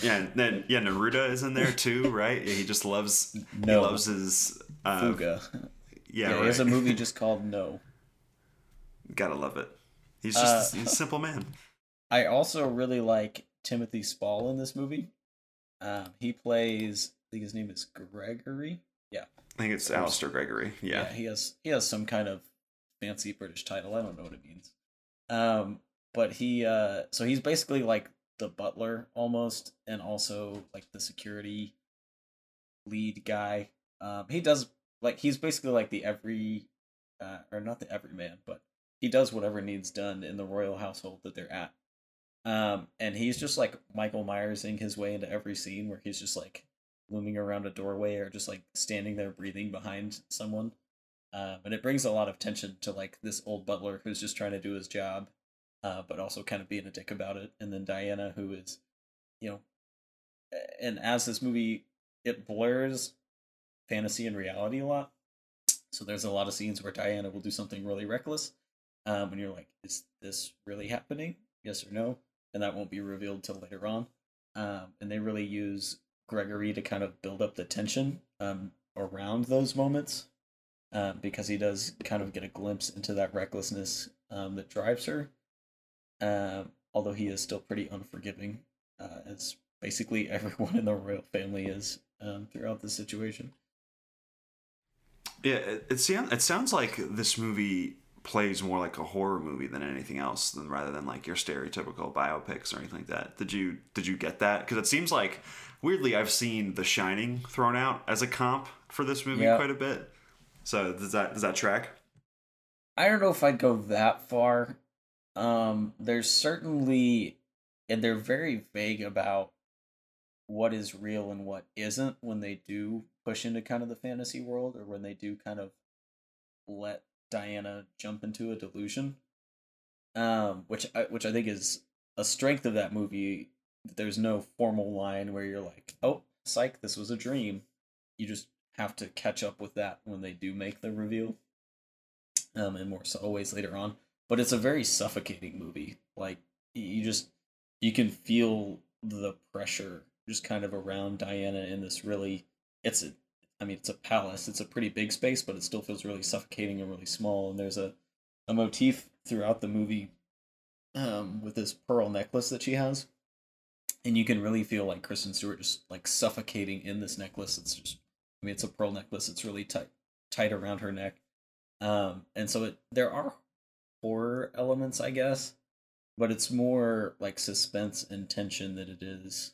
Yeah, and then yeah, Neruda is in there too, right? he just loves no. he loves his uh, Fuga. Yeah, yeah right. he has a movie just called No. Gotta love it. He's just uh, he's a simple man. I also really like Timothy Spall in this movie. Um, he plays. I think his name is Gregory. Yeah, I think it's Alistair Gregory. Yeah. yeah, he has he has some kind of fancy British title. I don't know what it means. Um, but he uh, so he's basically like the butler almost, and also like the security lead guy. Um, he does like he's basically like the every, uh, or not the everyman, but he does whatever needs done in the royal household that they're at. Um, and he's just like Michael Myersing his way into every scene where he's just like looming around a doorway or just like standing there breathing behind someone. Um, and it brings a lot of tension to like this old butler who's just trying to do his job uh, but also kind of being a dick about it. And then Diana, who is, you know, and as this movie, it blurs fantasy and reality a lot. So there's a lot of scenes where Diana will do something really reckless, um, and you're like, is this really happening? Yes or no? And that won't be revealed till later on. Um, and they really use Gregory to kind of build up the tension um, around those moments um, because he does kind of get a glimpse into that recklessness um, that drives her uh, although he is still pretty unforgiving, uh, as basically everyone in the royal family is um, throughout the situation. Yeah, it, it, sounds, it sounds like this movie plays more like a horror movie than anything else, than rather than like your stereotypical biopics or anything like that. Did you did you get that? Because it seems like weirdly I've seen The Shining thrown out as a comp for this movie yep. quite a bit. So does that does that track? I don't know if I'd go that far. Um, there's certainly, and they're very vague about what is real and what isn't when they do push into kind of the fantasy world or when they do kind of let Diana jump into a delusion. Um, which I, which I think is a strength of that movie. There's no formal line where you're like, "Oh, psych, this was a dream." You just have to catch up with that when they do make the reveal. Um, and more so always later on but it's a very suffocating movie. Like you just you can feel the pressure just kind of around Diana in this really it's a I mean it's a palace. It's a pretty big space, but it still feels really suffocating and really small. And there's a a motif throughout the movie um with this pearl necklace that she has. And you can really feel like Kristen Stewart just like suffocating in this necklace. It's just I mean it's a pearl necklace. It's really tight tight around her neck. Um and so it there are horror elements, I guess, but it's more like suspense and tension than it is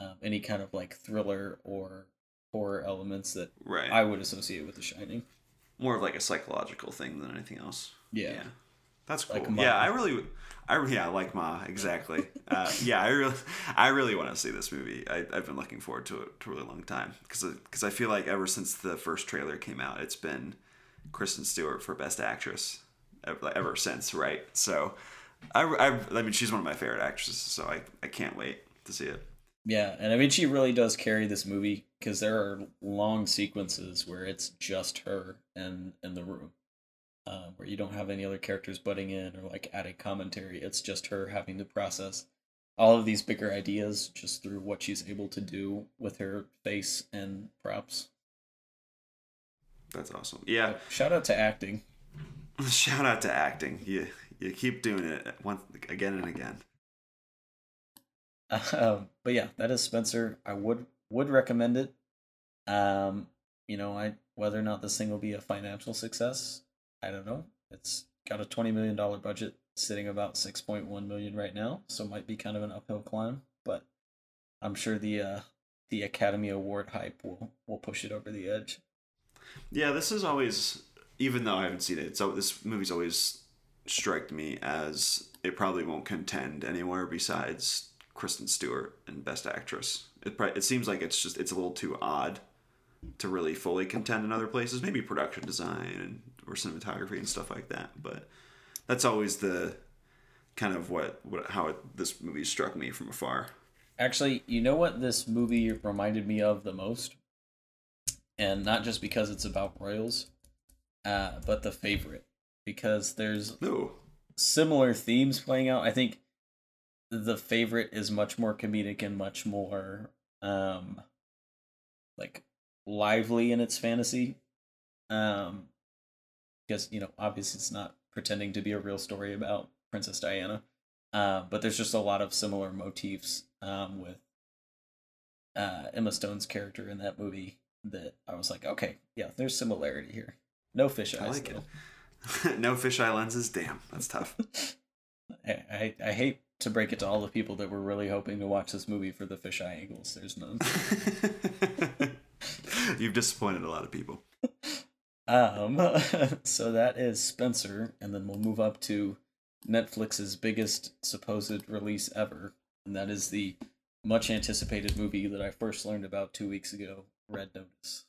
um, any kind of like thriller or horror elements that right. I would associate with The Shining. More of like a psychological thing than anything else. Yeah. yeah. That's cool. Like yeah, I really, I yeah, like Ma exactly. uh, yeah, I really, I really want to see this movie. I, have been looking forward to it for a really long time because because I feel like ever since the first trailer came out, it's been Kristen Stewart for Best Actress, ever, ever since, right? So, I, I, I mean, she's one of my favorite actresses, so I, I can't wait to see it. Yeah, and I mean she really does carry this movie because there are long sequences where it's just her and in the room, uh, where you don't have any other characters butting in or like adding commentary. It's just her having to process all of these bigger ideas just through what she's able to do with her face and props. That's awesome. Yeah. Shout out to acting. Shout out to acting. You you keep doing it once again and again. Um, but yeah, that is Spencer. I would would recommend it. Um, you know, I whether or not this thing will be a financial success, I don't know. It's got a twenty million dollar budget, sitting about six point one million right now, so it might be kind of an uphill climb. But I'm sure the uh, the Academy Award hype will will push it over the edge. Yeah, this is always, even though I haven't seen it, so this movie's always struck me as it probably won't contend anywhere besides Kristen Stewart and Best Actress. It it seems like it's just it's a little too odd to really fully contend in other places. Maybe production design and or cinematography and stuff like that. But that's always the kind of what, what how it, this movie struck me from afar. Actually, you know what this movie reminded me of the most, and not just because it's about royals, uh, but the favorite because there's no. similar themes playing out. I think the favorite is much more comedic and much more um like lively in its fantasy. Um because you know, obviously it's not pretending to be a real story about Princess Diana. Uh, but there's just a lot of similar motifs um, with uh, Emma Stone's character in that movie that I was like, okay, yeah, there's similarity here. No fisheye. I like it. no fisheye lenses. Damn, that's tough. I, I, I hate to break it to all the people that were really hoping to watch this movie for the fish eye angles. There's none. You've disappointed a lot of people. Um, so that is Spencer, and then we'll move up to Netflix's biggest supposed release ever, and that is the much anticipated movie that I first learned about two weeks ago, Red Notice,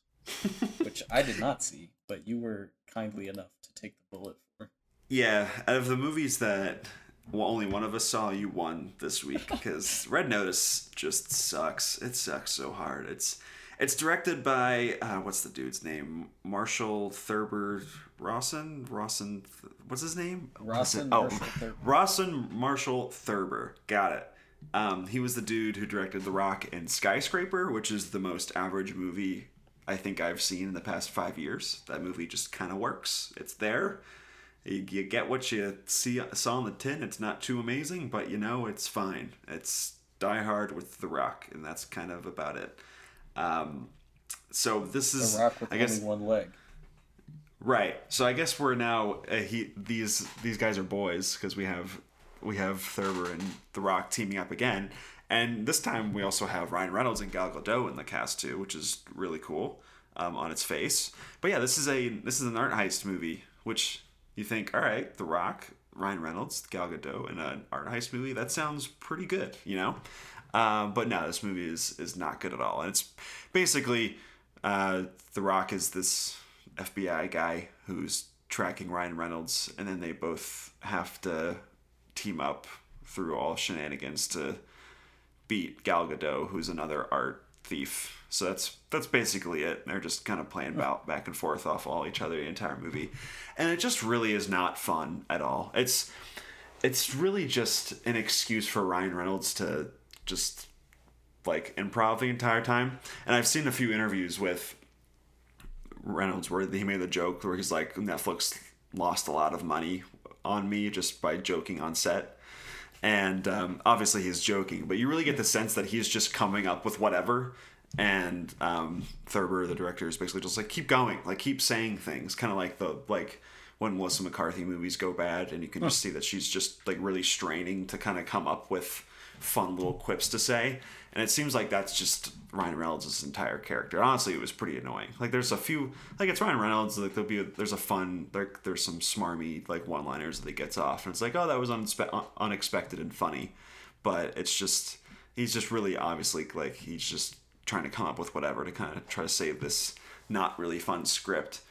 which I did not see, but you were kindly enough to take the bullet for. Yeah, out of the movies that well, only one of us saw, you won this week because Red Notice just sucks. It sucks so hard. It's it's directed by uh, what's the dude's name? Marshall Thurber Rawson. Rawson. What's his name? Rawson. Oh, Rawson Marshall Thurber. Got it. Um, he was the dude who directed The Rock and Skyscraper, which is the most average movie I think I've seen in the past five years. That movie just kind of works. It's there. You, you get what you see saw on the tin. It's not too amazing, but you know it's fine. It's Die Hard with The Rock, and that's kind of about it. Um, so this is a rock with I guess, one leg. Right. So I guess we're now uh, he these these guys are boys because we have we have Thurber and The Rock teaming up again, and this time we also have Ryan Reynolds and Gal Gadot in the cast too, which is really cool um, on its face. But yeah, this is a this is an art heist movie, which you think, all right, The Rock, Ryan Reynolds, Gal Gadot in an art heist movie, that sounds pretty good, you know. Um, but no, this movie is is not good at all, and it's basically uh, The Rock is this FBI guy who's tracking Ryan Reynolds, and then they both have to team up through all shenanigans to beat Gal Gadot, who's another art thief. So that's that's basically it. They're just kind of playing about back and forth off all each other the entire movie, and it just really is not fun at all. It's it's really just an excuse for Ryan Reynolds to just like improv the entire time. And I've seen a few interviews with Reynolds where he made the joke where he's like, Netflix lost a lot of money on me just by joking on set. And um, obviously he's joking, but you really get the sense that he's just coming up with whatever. And um, Thurber, the director, is basically just like keep going, like keep saying things, kind of like the like when Melissa McCarthy movies go bad, and you can just see that she's just like really straining to kind of come up with fun little quips to say. And it seems like that's just Ryan Reynolds' entire character. Honestly, it was pretty annoying. Like there's a few like it's Ryan Reynolds. Like there'll be a, there's a fun there, there's some smarmy like one liners that he gets off, and it's like oh that was unspe- unexpected and funny, but it's just he's just really obviously like he's just trying to come up with whatever to kind of try to save this not really fun script.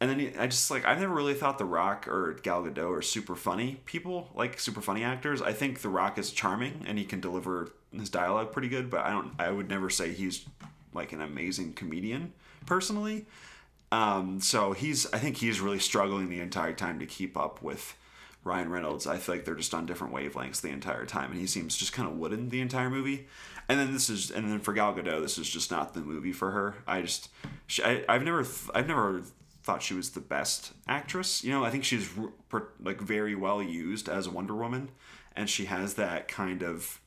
And then I just like I've never really thought The Rock or Gal Gadot are super funny people, like super funny actors. I think The Rock is charming and he can deliver his dialogue pretty good, but I don't. I would never say he's like an amazing comedian personally. Um, so he's I think he's really struggling the entire time to keep up with Ryan Reynolds. I feel like they're just on different wavelengths the entire time, and he seems just kind of wooden the entire movie. And then this is, and then for Gal Gadot, this is just not the movie for her. I just, she, I, I've never, I've never thought she was the best actress. You know, I think she's like very well used as Wonder Woman, and she has that kind of,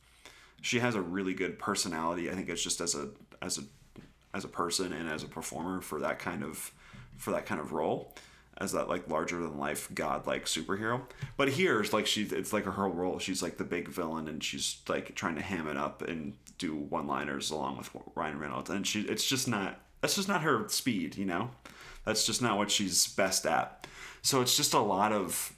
she has a really good personality. I think it's just as a as a as a person and as a performer for that kind of for that kind of role as that like larger than life god like superhero. But here it's like she it's like her role. She's like the big villain and she's like trying to ham it up and do one liners along with Ryan Reynolds. And she it's just not that's just not her speed, you know? That's just not what she's best at. So it's just a lot of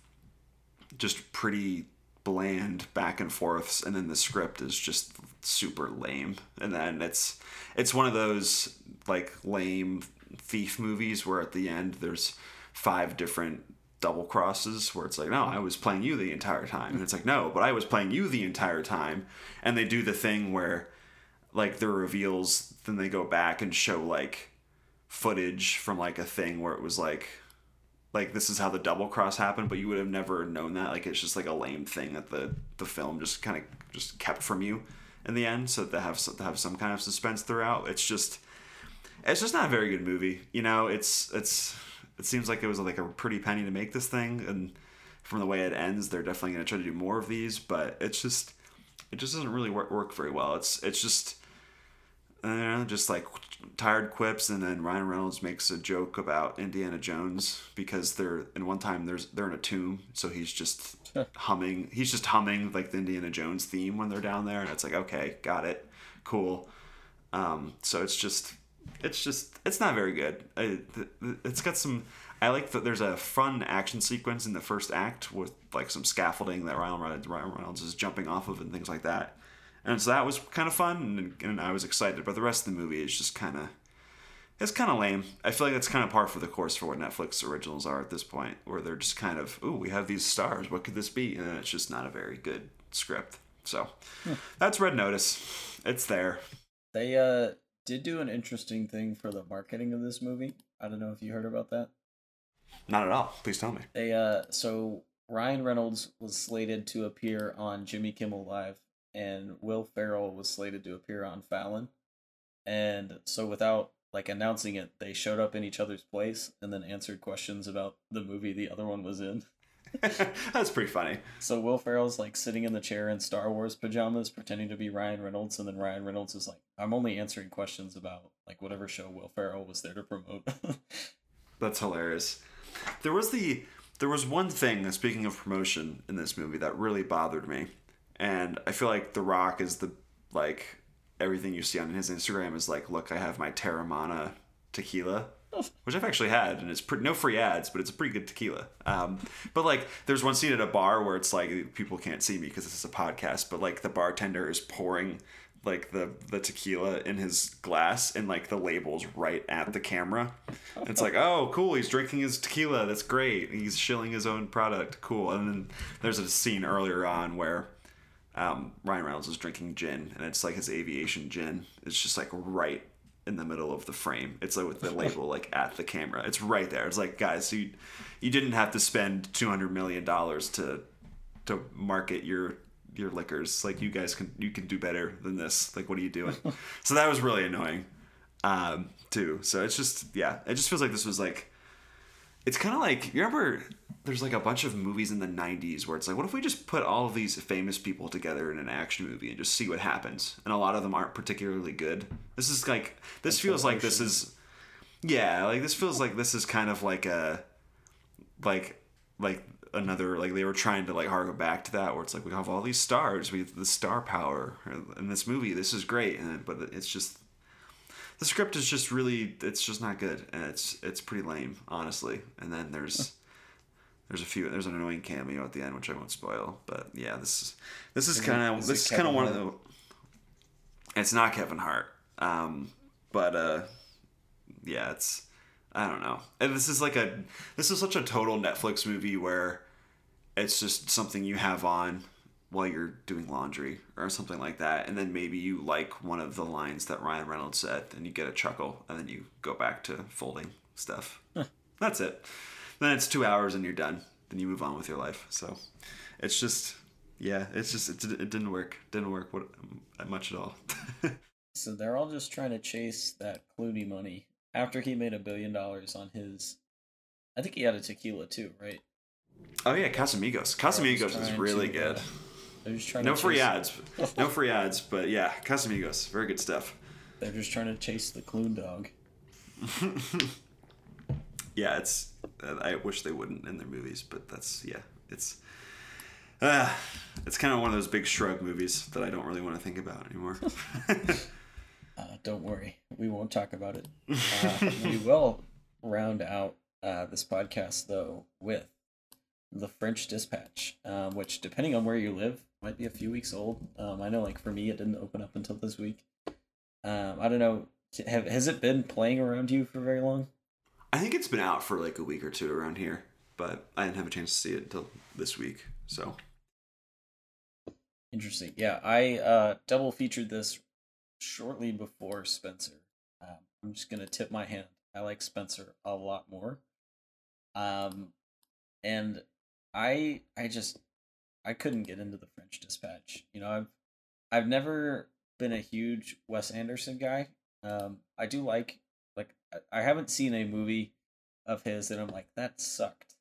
just pretty bland back and forths and then the script is just super lame. And then it's it's one of those like lame thief movies where at the end there's five different double crosses where it's like no i was playing you the entire time and it's like no but i was playing you the entire time and they do the thing where like the reveals then they go back and show like footage from like a thing where it was like like this is how the double cross happened but you would have never known that. Like it's just like a lame thing that the the film just kind of just kept from you in the end so that have to have some kind of suspense throughout it's just it's just not a very good movie you know? It's it's it seems like it was like a pretty penny to make this thing and from the way it ends they're definitely going to try to do more of these but it's just it just doesn't really work, work very well. It's it's just know, just like tired quips, and then Ryan Reynolds makes a joke about Indiana Jones because they're in one time there's they're in a tomb, so he's just humming. He's just humming like the Indiana Jones theme when they're down there, and it's like okay, got it, cool. Um, so it's just it's just it's not very good. It, it's got some. I like that there's a fun action sequence in the first act with like some scaffolding that Ryan Reynolds, Ryan Reynolds is jumping off of and things like that and so that was kind of fun, and, and I was excited. But the rest of the movie is just kind of it's kind of lame. I feel like it's kind of par for the course for what Netflix originals are at this point, where they're just kind of, ooh, we have these stars. What could this be? And it's just not a very good script. So hmm. that's Red Notice. It's there. They uh did do an interesting thing for the marketing of this movie. I don't know if you heard about that. Not at all. Please tell me. They uh so Ryan Reynolds was slated to appear on Jimmy Kimmel Live and Will Ferrell was slated to appear on Fallon. And so without like announcing it, they showed up in each other's place and then answered questions about the movie the other one was in. That's pretty funny. So Will Ferrell's like sitting in the chair in Star Wars pajamas pretending to be Ryan Reynolds and then Ryan Reynolds is like, I'm only answering questions about like whatever show Will Ferrell was there to promote. That's hilarious. There was the there was one thing, speaking of promotion in this movie that really bothered me and I feel like The Rock is the like everything you see on his Instagram is like, look, I have my Teremana tequila, which I've actually had, and it's pretty, no free ads, but it's a pretty good tequila. Um, but like, there's one scene at a bar where it's like people can't see me because this is a podcast, but like the bartender is pouring like the the tequila in his glass and like the labels right at the camera. It's like, oh, cool, he's drinking his tequila. That's great. He's shilling his own product. Cool. And then there's a scene earlier on where um, Ryan Reynolds is drinking gin, and it's like his aviation gin. It's just like right in the middle of the frame. It's like with the label like at the camera. It's right there. It's like guys, you you didn't have to spend two hundred million dollars to to market your your liquors. Like you guys can you can do better than this. Like what are you doing? so that was really annoying um, too. So it's just yeah, it just feels like this was like it's kind of like you remember there's like a bunch of movies in the 90s where it's like what if we just put all of these famous people together in an action movie and just see what happens? And a lot of them aren't particularly good. This is like this feels like this is yeah like this feels like this is kind of like a like like another like they were trying to like harken back to that where it's like we have all these stars we have the star power in this movie this is great and but it's just the script is just really it's just not good and it's it's pretty lame honestly. And then there's there's a few there's an annoying cameo at the end which i won't spoil but yeah this is this is, kind of this is kind of one of the it's not kevin hart um but uh yeah it's I don't know. And this is like a this is such a total Netflix movie where it's just something you have on while you're doing laundry or something like that, and then maybe you like one of the lines that Ryan Reynolds said, and you get a chuckle, and then you go back to folding stuff. Huh. That's it. Then it's two hours and you're done. Then you move on with your life. So it's just, yeah, it's just it, it didn't work. Didn't work what much at all. so they're all just trying to chase that Clooney money after he made a billion dollars on his. I think he had a tequila too, right? Oh yeah, Casamigos. Casamigos is really to, good. They're just trying no free ads. no free ads, but yeah, Casamigos. Very good stuff. They're just trying to chase the Clune dog. yeah, it's. I wish they wouldn't in their movies, but that's yeah, it's. Uh, it's kind of one of those big shrug movies that I don't really want to think about anymore. uh, don't worry, we won't talk about it. Uh, we will round out uh, this podcast though with the French Dispatch, um, which depending on where you live might be a few weeks old. Um, I know, like for me, it didn't open up until this week. Um, I don't know. Have, has it been playing around you for very long? I think it's been out for like a week or two around here, but I didn't have a chance to see it until this week. So interesting. Yeah, I uh, double featured this shortly before Spencer. Um, I'm just gonna tip my hand. I like Spencer a lot more. Um, and I I just I couldn't get into the French Dispatch. You know, I've I've never been a huge Wes Anderson guy. Um, I do like like I haven't seen a movie of his that I'm like that sucked.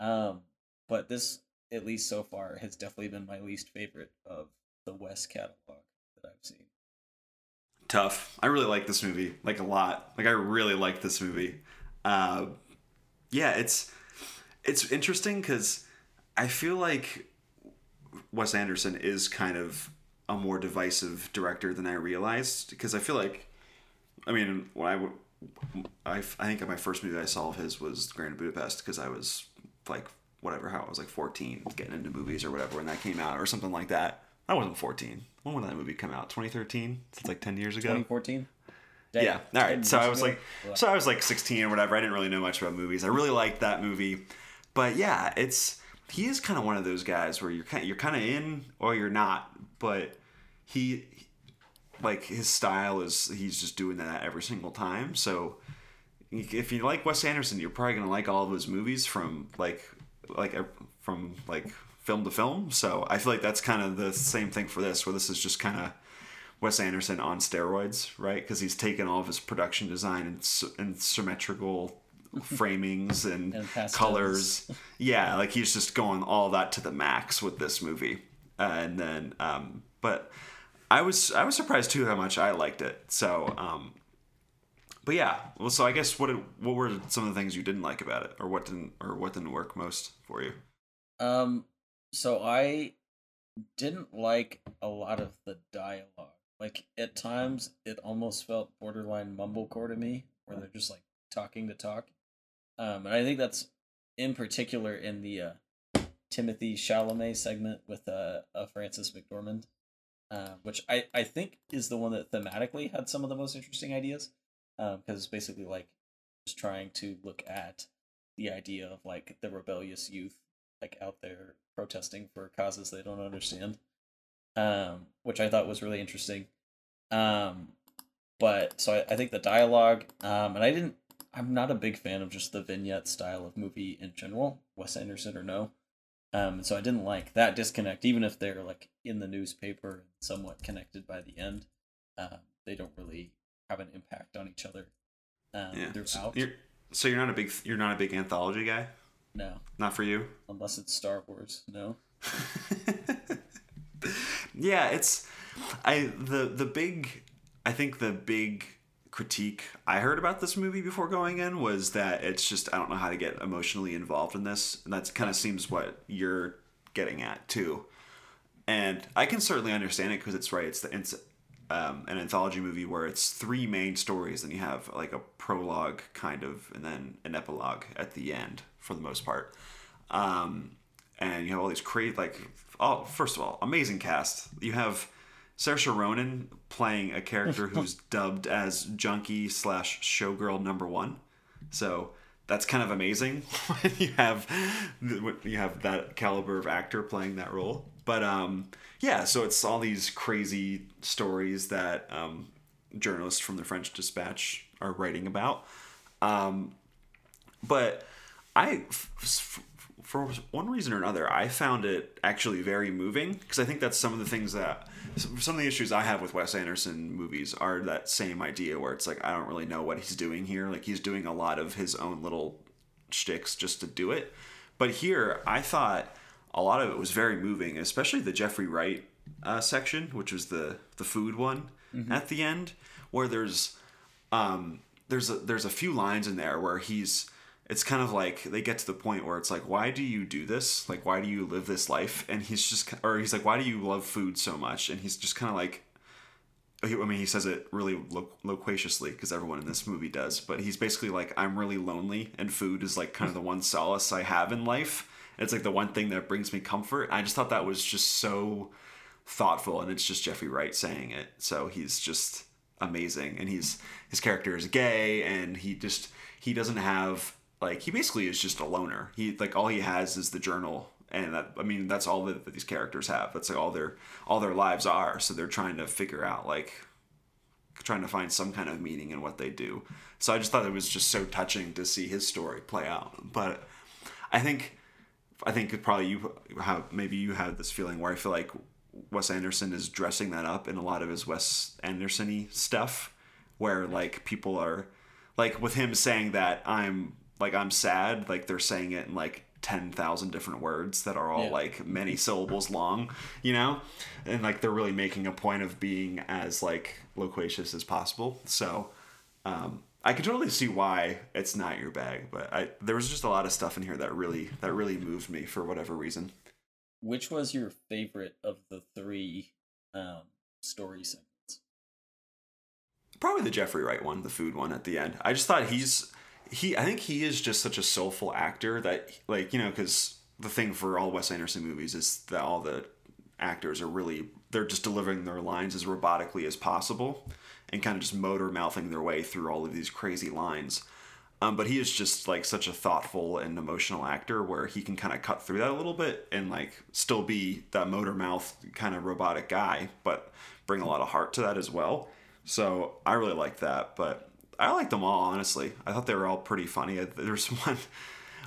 Um, but this at least so far has definitely been my least favorite of the Wes catalog that I've seen. Tough. I really like this movie like a lot. Like I really like this movie. Uh, yeah, it's it's interesting because I feel like Wes Anderson is kind of a more divisive director than I realized because I feel like, I mean, when I I, I think my first movie I saw of his was Grand Budapest because I was like whatever how I was like 14 getting into movies or whatever when that came out or something like that. I wasn't 14. When did that movie come out? 2013. It's like 10 years ago. 2014. Yeah. All right. So I was like, so I was like 16 or whatever. I didn't really know much about movies. I really liked that movie, but yeah, it's he is kind of one of those guys where you're kind you're kind of in or you're not, but he like his style is he's just doing that every single time. So if you like Wes Anderson, you're probably gonna like all of his movies from like like from like film to film. So I feel like that's kind of the same thing for this, where this is just kind of Wes Anderson on steroids, right? Because he's taken all of his production design and, and symmetrical framings and, and colors. Yeah, like he's just going all that to the max with this movie. Uh, and then, um, but I was I was surprised too how much I liked it. So, um, but yeah, well, so I guess what what were some of the things you didn't like about it, or what didn't or what didn't work most for you? Um, so I didn't like a lot of the dialogue. Like at times, it almost felt borderline mumblecore to me, where they're just like talking to talk. Um, and I think that's in particular in the uh, Timothée Chalamet segment with uh, uh Frances McDormand, uh, which I, I think is the one that thematically had some of the most interesting ideas, because um, it's basically like just trying to look at the idea of like the rebellious youth like out there protesting for causes they don't understand, um, which I thought was really interesting. Um, but so I, I think the dialogue, um, and I didn't I'm not a big fan of just the vignette style of movie in general, Wes Anderson or no. Um, so I didn't like that disconnect, even if they're like in the newspaper somewhat connected by the end. Uh, they don't really have an impact on each other um, yeah. throughout. So you're, so you're not a big you're not a big anthology guy. No, not for you. Unless it's Star Wars, no. yeah, it's I the the big I think the big critique I heard about this movie before going in was that it's just I don't know how to get emotionally involved in this, and that kind of seems what you're getting at too. And I can certainly understand it because it's right. It's the it's um, an anthology movie where it's three main stories, and you have like a prologue kind of, and then an epilogue at the end for the most part. Um, and you have all these great like oh first of all amazing cast. You have Saoirse Ronan playing a character who's dubbed as junkie slash showgirl number one, So that's kind of amazing when you have when you have that caliber of actor playing that role. But um, yeah, so it's all these crazy stories that um, journalists from the French Dispatch are writing about. Um, but I, f- for one reason or another, I found it actually very moving because I think that's some of the things that some of the issues I have with Wes Anderson movies are that same idea where it's like I don't really know what he's doing here. Like he's doing a lot of his own little shticks just to do it. But here, I thought a lot of it was very moving, especially the Jeffrey Wright uh, section, which was the the food one mm-hmm. at the end, where there's um, there's a, there's a few lines in there where he's it's kind of like they get to the point where it's like why do you do this like why do you live this life and he's just or he's like why do you love food so much and he's just kind of like I mean, he says it really lo- loquaciously because everyone in this movie does, but he's basically like, I'm really lonely, and food is like kind of the one solace I have in life. And it's like the one thing that brings me comfort. I just thought that was just so thoughtful, and it's just Jeffrey Wright saying it. So he's just amazing, and he's his character is gay, and he just he doesn't have like he basically is just a loner. He like all he has is the journal, and that I mean that's all that, that these characters have. That's like all their all their lives are. So they're trying to figure out like trying to find some kind of meaning in what they do. So I just thought it was just so touching to see his story play out. But I think I think probably you have maybe you have this feeling where I feel like Wes Anderson is dressing that up in a lot of his Wes Anderson-y stuff, where like people are like with him saying that I'm like I'm sad, like they're saying it in like 10,000 different words that are all yeah. like many syllables long, you know? And like they're really making a point of being as like loquacious as possible. So, um, I can totally see why it's not your bag, but I there was just a lot of stuff in here that really that really moved me for whatever reason. Which was your favorite of the three um, story segments? Probably the Jeffrey Wright one, the food one at the end. I just thought he's he I think he is just such a soulful actor that like you know because the thing for all Wes Anderson movies is that all the actors are really they're just delivering their lines as robotically as possible and kind of just motor mouthing their way through all of these crazy lines. Um, but he is just like such a thoughtful and emotional actor where he can kind of cut through that a little bit and like still be that motor mouth kind of robotic guy, but bring a lot of heart to that as well. So I really like that. But I liked them all honestly. I thought they were all pretty funny. There's one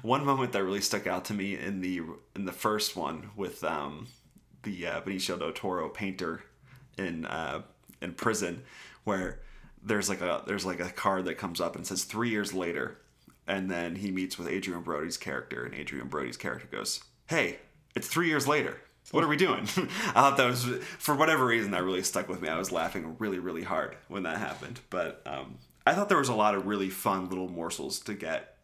one moment that really stuck out to me in the in the first one with um, the uh, Benicio del Toro painter in uh, in prison, where there's like a there's like a card that comes up and says three years later, and then he meets with Adrien Brody's character, and Adrien Brody's character goes, "Hey, it's three years later." What are we doing? I thought that was for whatever reason that really stuck with me. I was laughing really, really hard when that happened. But um, I thought there was a lot of really fun little morsels to get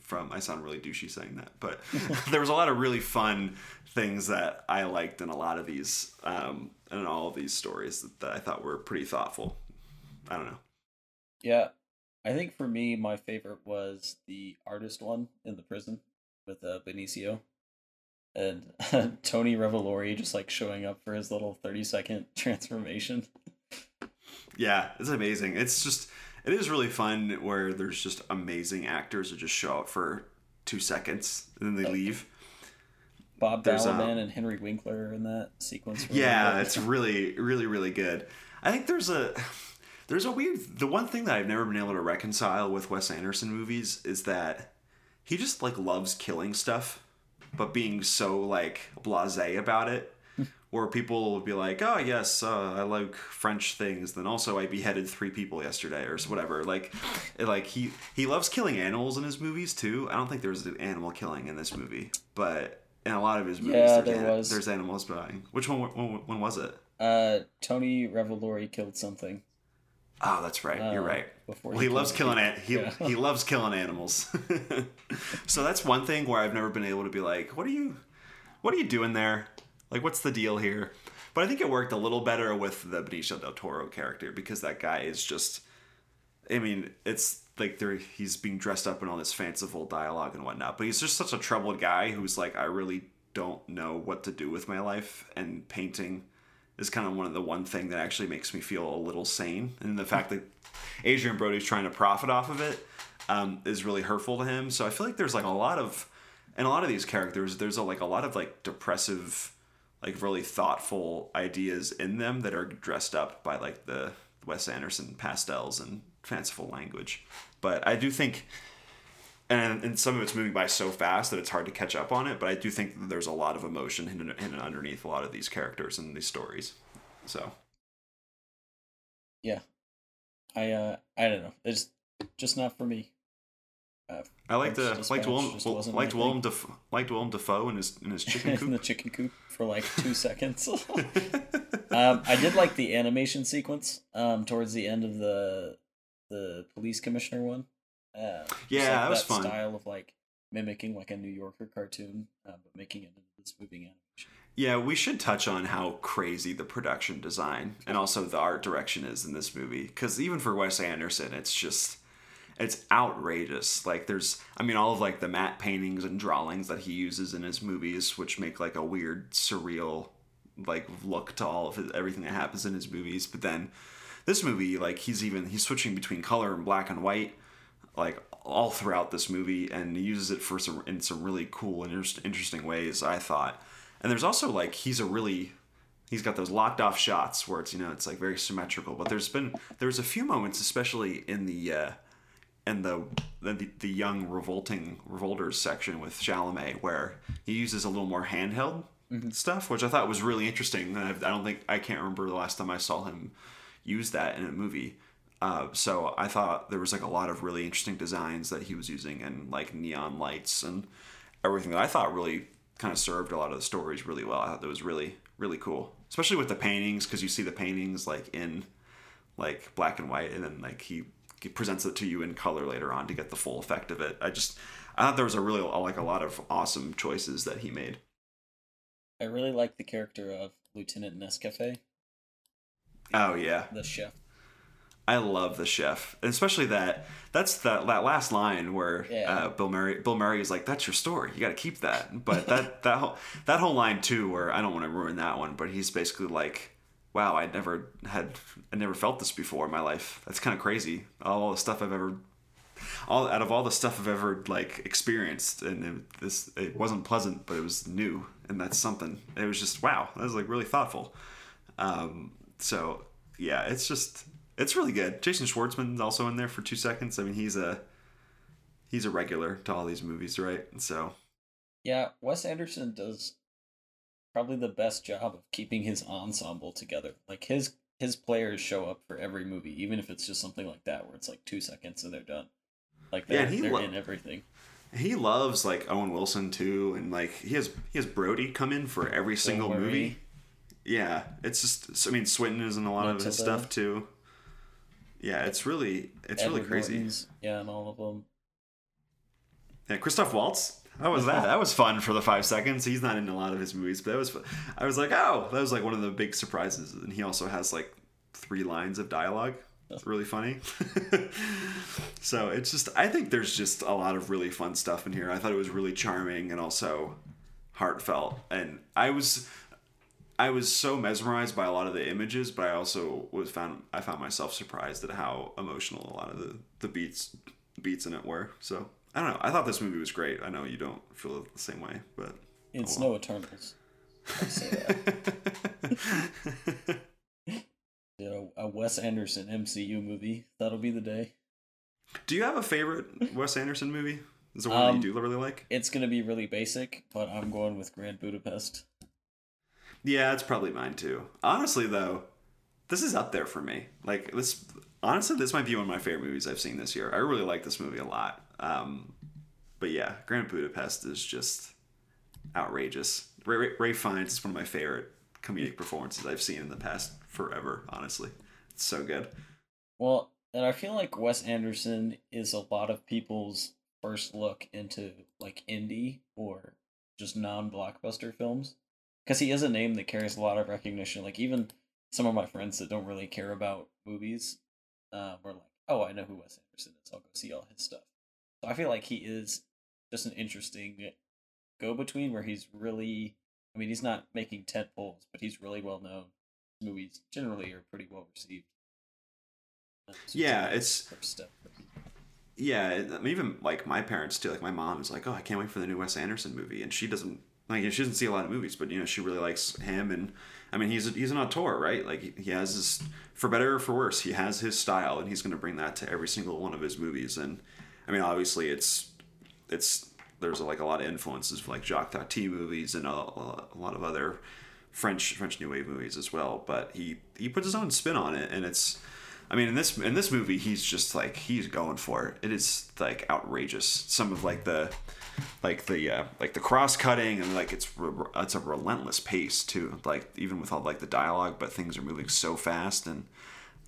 from. I sound really douchey saying that, but there was a lot of really fun things that I liked in a lot of these, um, in all of these stories that, that I thought were pretty thoughtful. I don't know. Yeah, I think for me, my favorite was the artist one in the prison with uh, Benicio and Tony Revolori just like showing up for his little 30 second transformation. Yeah, it's amazing. It's just it is really fun where there's just amazing actors who just show up for two seconds and then they leave. Bob Balaban um, and Henry Winkler in that sequence. Yeah, it's really, really, really good. I think there's a there's a weird the one thing that I've never been able to reconcile with Wes Anderson movies is that he just like loves killing stuff, but being so like blasé about it where people will be like, "Oh yes, uh, I like French things." Then also, I beheaded three people yesterday, or whatever. Like, like he he loves killing animals in his movies too. I don't think there's an animal killing in this movie, but in a lot of his movies, yeah, there's, there an, was. there's animals dying. Which one? When, when was it? Uh, Tony Revolori killed something. Oh, that's right. Uh, You're right. Well, he, he loves killing it. He yeah. he loves killing animals. so that's one thing where I've never been able to be like, "What are you, what are you doing there?" Like, what's the deal here? But I think it worked a little better with the Benicio del Toro character because that guy is just. I mean, it's like there he's being dressed up in all this fanciful dialogue and whatnot, but he's just such a troubled guy who's like, I really don't know what to do with my life, and painting is kind of one of the one thing that actually makes me feel a little sane, and the fact that Adrien Brody's trying to profit off of it um, is really hurtful to him. So I feel like there's like a lot of, and a lot of these characters, there's a, like a lot of like depressive, like really thoughtful ideas in them that are dressed up by like the Wes Anderson pastels and fanciful language. But I do think, and, and some of it's moving by so fast that it's hard to catch up on it. But I do think that there's a lot of emotion hidden, hidden underneath a lot of these characters and these stories. So, yeah, I uh, I don't know. It's just not for me. Uh, I liked uh, liked Willem liked Willem Def- liked Willem Dafoe in his in his chicken coop the chicken coop for like two seconds. um, I did like the animation sequence um, towards the end of the the police commissioner one. Uh, yeah, like that was that fun. Style of like mimicking like a New Yorker cartoon, uh, but making it into this moving animation. Yeah, we should touch on how crazy the production design and also the art direction is in this movie. Because even for Wes Anderson, it's just it's outrageous. Like there's, I mean, all of like the matte paintings and drawings that he uses in his movies, which make like a weird, surreal, like look to all of his, everything that happens in his movies. But then this movie, like he's even he's switching between color and black and white, like all throughout this movie, and he uses it for some in some really cool and interesting ways. I thought, and there's also like he's a really he's got those locked off shots where it's you know it's like very symmetrical. But there's been there's a few moments, especially in the uh, and the, the the young revolting revolters section with Chalamet, where he uses a little more handheld mm-hmm. stuff, which I thought was really interesting. I, I don't think I can't remember the last time I saw him use that in a movie. Uh, so I thought there was like a lot of really interesting designs that he was using, and like neon lights and everything that I thought really kind of served a lot of the stories really well. I thought that was really really cool, especially with the paintings because you see the paintings like in like black and white, and then like he he presents it to you in color later on to get the full effect of it. I just I thought there was a really like a lot of awesome choices that he made. I really like the character of Lieutenant Nescaffier. Oh yeah, the chef. I love the chef, and especially that. That's that that last line where yeah. uh, Bill Murray Bill Murray is like, "That's your story. You got to keep that." But that that whole that whole line too, where I don't want to ruin that one, but he's basically like, wow, I never had, I never felt this before in my life. That's kind of crazy. All the stuff I've ever, all out of all the stuff I've ever like experienced, and it, this it wasn't pleasant, but it was new, and that's something. It was just wow, that was like really thoughtful. Um, so yeah, it's just it's really good. Jason Schwartzman's also in there for two seconds. I mean, he's a he's a regular to all these movies, right? So yeah, Wes Anderson does probably the best job of keeping his ensemble together. Like his his players show up for every movie, even if it's just something like that where it's like two seconds and they're done. Like they're, yeah, they're lo- in everything. He loves like Owen Wilson too, and like he has he has Brody come in for every single movie. Yeah, it's just I mean Swinton is in a lot of his stuff too. Yeah, it's really it's Edward really crazy. Norton's, yeah, and all of them. Yeah, Christoph Waltz. How was that? That was fun for the five seconds. He's not in a lot of his movies, but that was. Fun. I was like, oh, that was like one of the big surprises. And he also has like three lines of dialogue. It's really funny. so it's just, I think there's just a lot of really fun stuff in here. I thought it was really charming and also heartfelt. And I was, I was so mesmerized by a lot of the images, but I also was found I found myself surprised at how emotional a lot of the the beats beats in it were. So I don't know. I thought this movie was great. I know you don't feel the same way, but it's oh well. no Eternals. I say that. you a Wes Anderson MCU movie. That'll be the day. Do you have a favorite Wes Anderson movie? Is there one um, that you do really like? It's gonna be really basic, but I'm going with Grand Budapest. Yeah, it's probably mine too. Honestly, though, this is up there for me. Like this, honestly, this might be one of my favorite movies I've seen this year. I really like this movie a lot. Um, but yeah, Grand Budapest is just outrageous. Ray, Ray, Ralph Fiennes is one of my favorite comedic performances I've seen in the past forever. Honestly, it's so good. Well, and I feel like Wes Anderson is a lot of people's first look into like indie or just non-blockbuster films because he is a name that carries a lot of recognition. Like even some of my friends that don't really care about movies uh, were like, "Oh, I know who Wes Anderson is. I'll go see all his stuff." So I feel like he is just an interesting go between where he's really I mean he's not making tent poles, but he's really well known. movies generally are pretty well received. So yeah, it's yeah, um, even like my parents too. Like my mom is like, "Oh, I can't wait for the new Wes Anderson movie," and she doesn't like she doesn't see a lot of movies, but you know she really likes him, and I mean he's a, he's an auteur, right? Like he has his for better or for worse, he has his style, and he's going to bring that to every single one of his movies. And I mean, obviously, it's it's there's like a lot of influences like Jacques Tati movies and a, a lot of other French French New Wave movies as well. But he he puts his own spin on it, and it's I mean, in this in this movie, he's just like he's going for it. It is like outrageous. Some of like the like the uh, like the cross cutting and like it's it's a relentless pace too. Like even with all like the dialogue, but things are moving so fast. And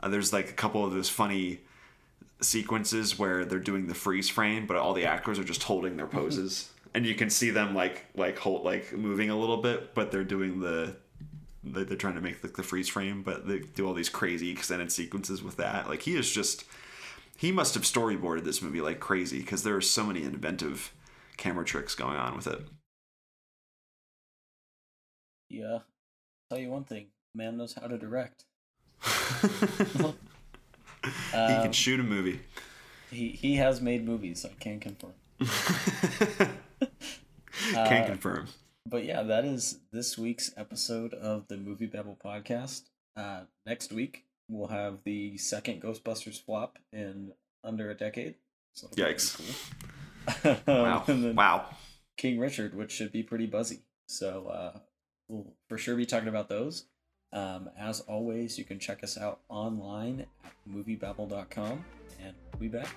uh, there's like a couple of those funny sequences where they're doing the freeze frame, but all the actors are just holding their mm-hmm. poses, and you can see them like like hold like moving a little bit, but they're doing the they're trying to make the, the freeze frame, but they do all these crazy extended sequences with that. Like he is just, he must have storyboarded this movie like crazy because there are so many inventive camera tricks going on with it. Yeah, tell you one thing, man knows how to direct. he can um, shoot a movie. He he has made movies. I can't confirm. can uh, confirm but yeah, that is this week's episode of the MovieBabble podcast. Uh, next week we'll have the second Ghostbusters flop in under a decade. So Yikes! Cool. wow! wow! King Richard, which should be pretty buzzy. So uh, we'll for sure be talking about those. Um, as always, you can check us out online at moviebabble.com, and we'll be back.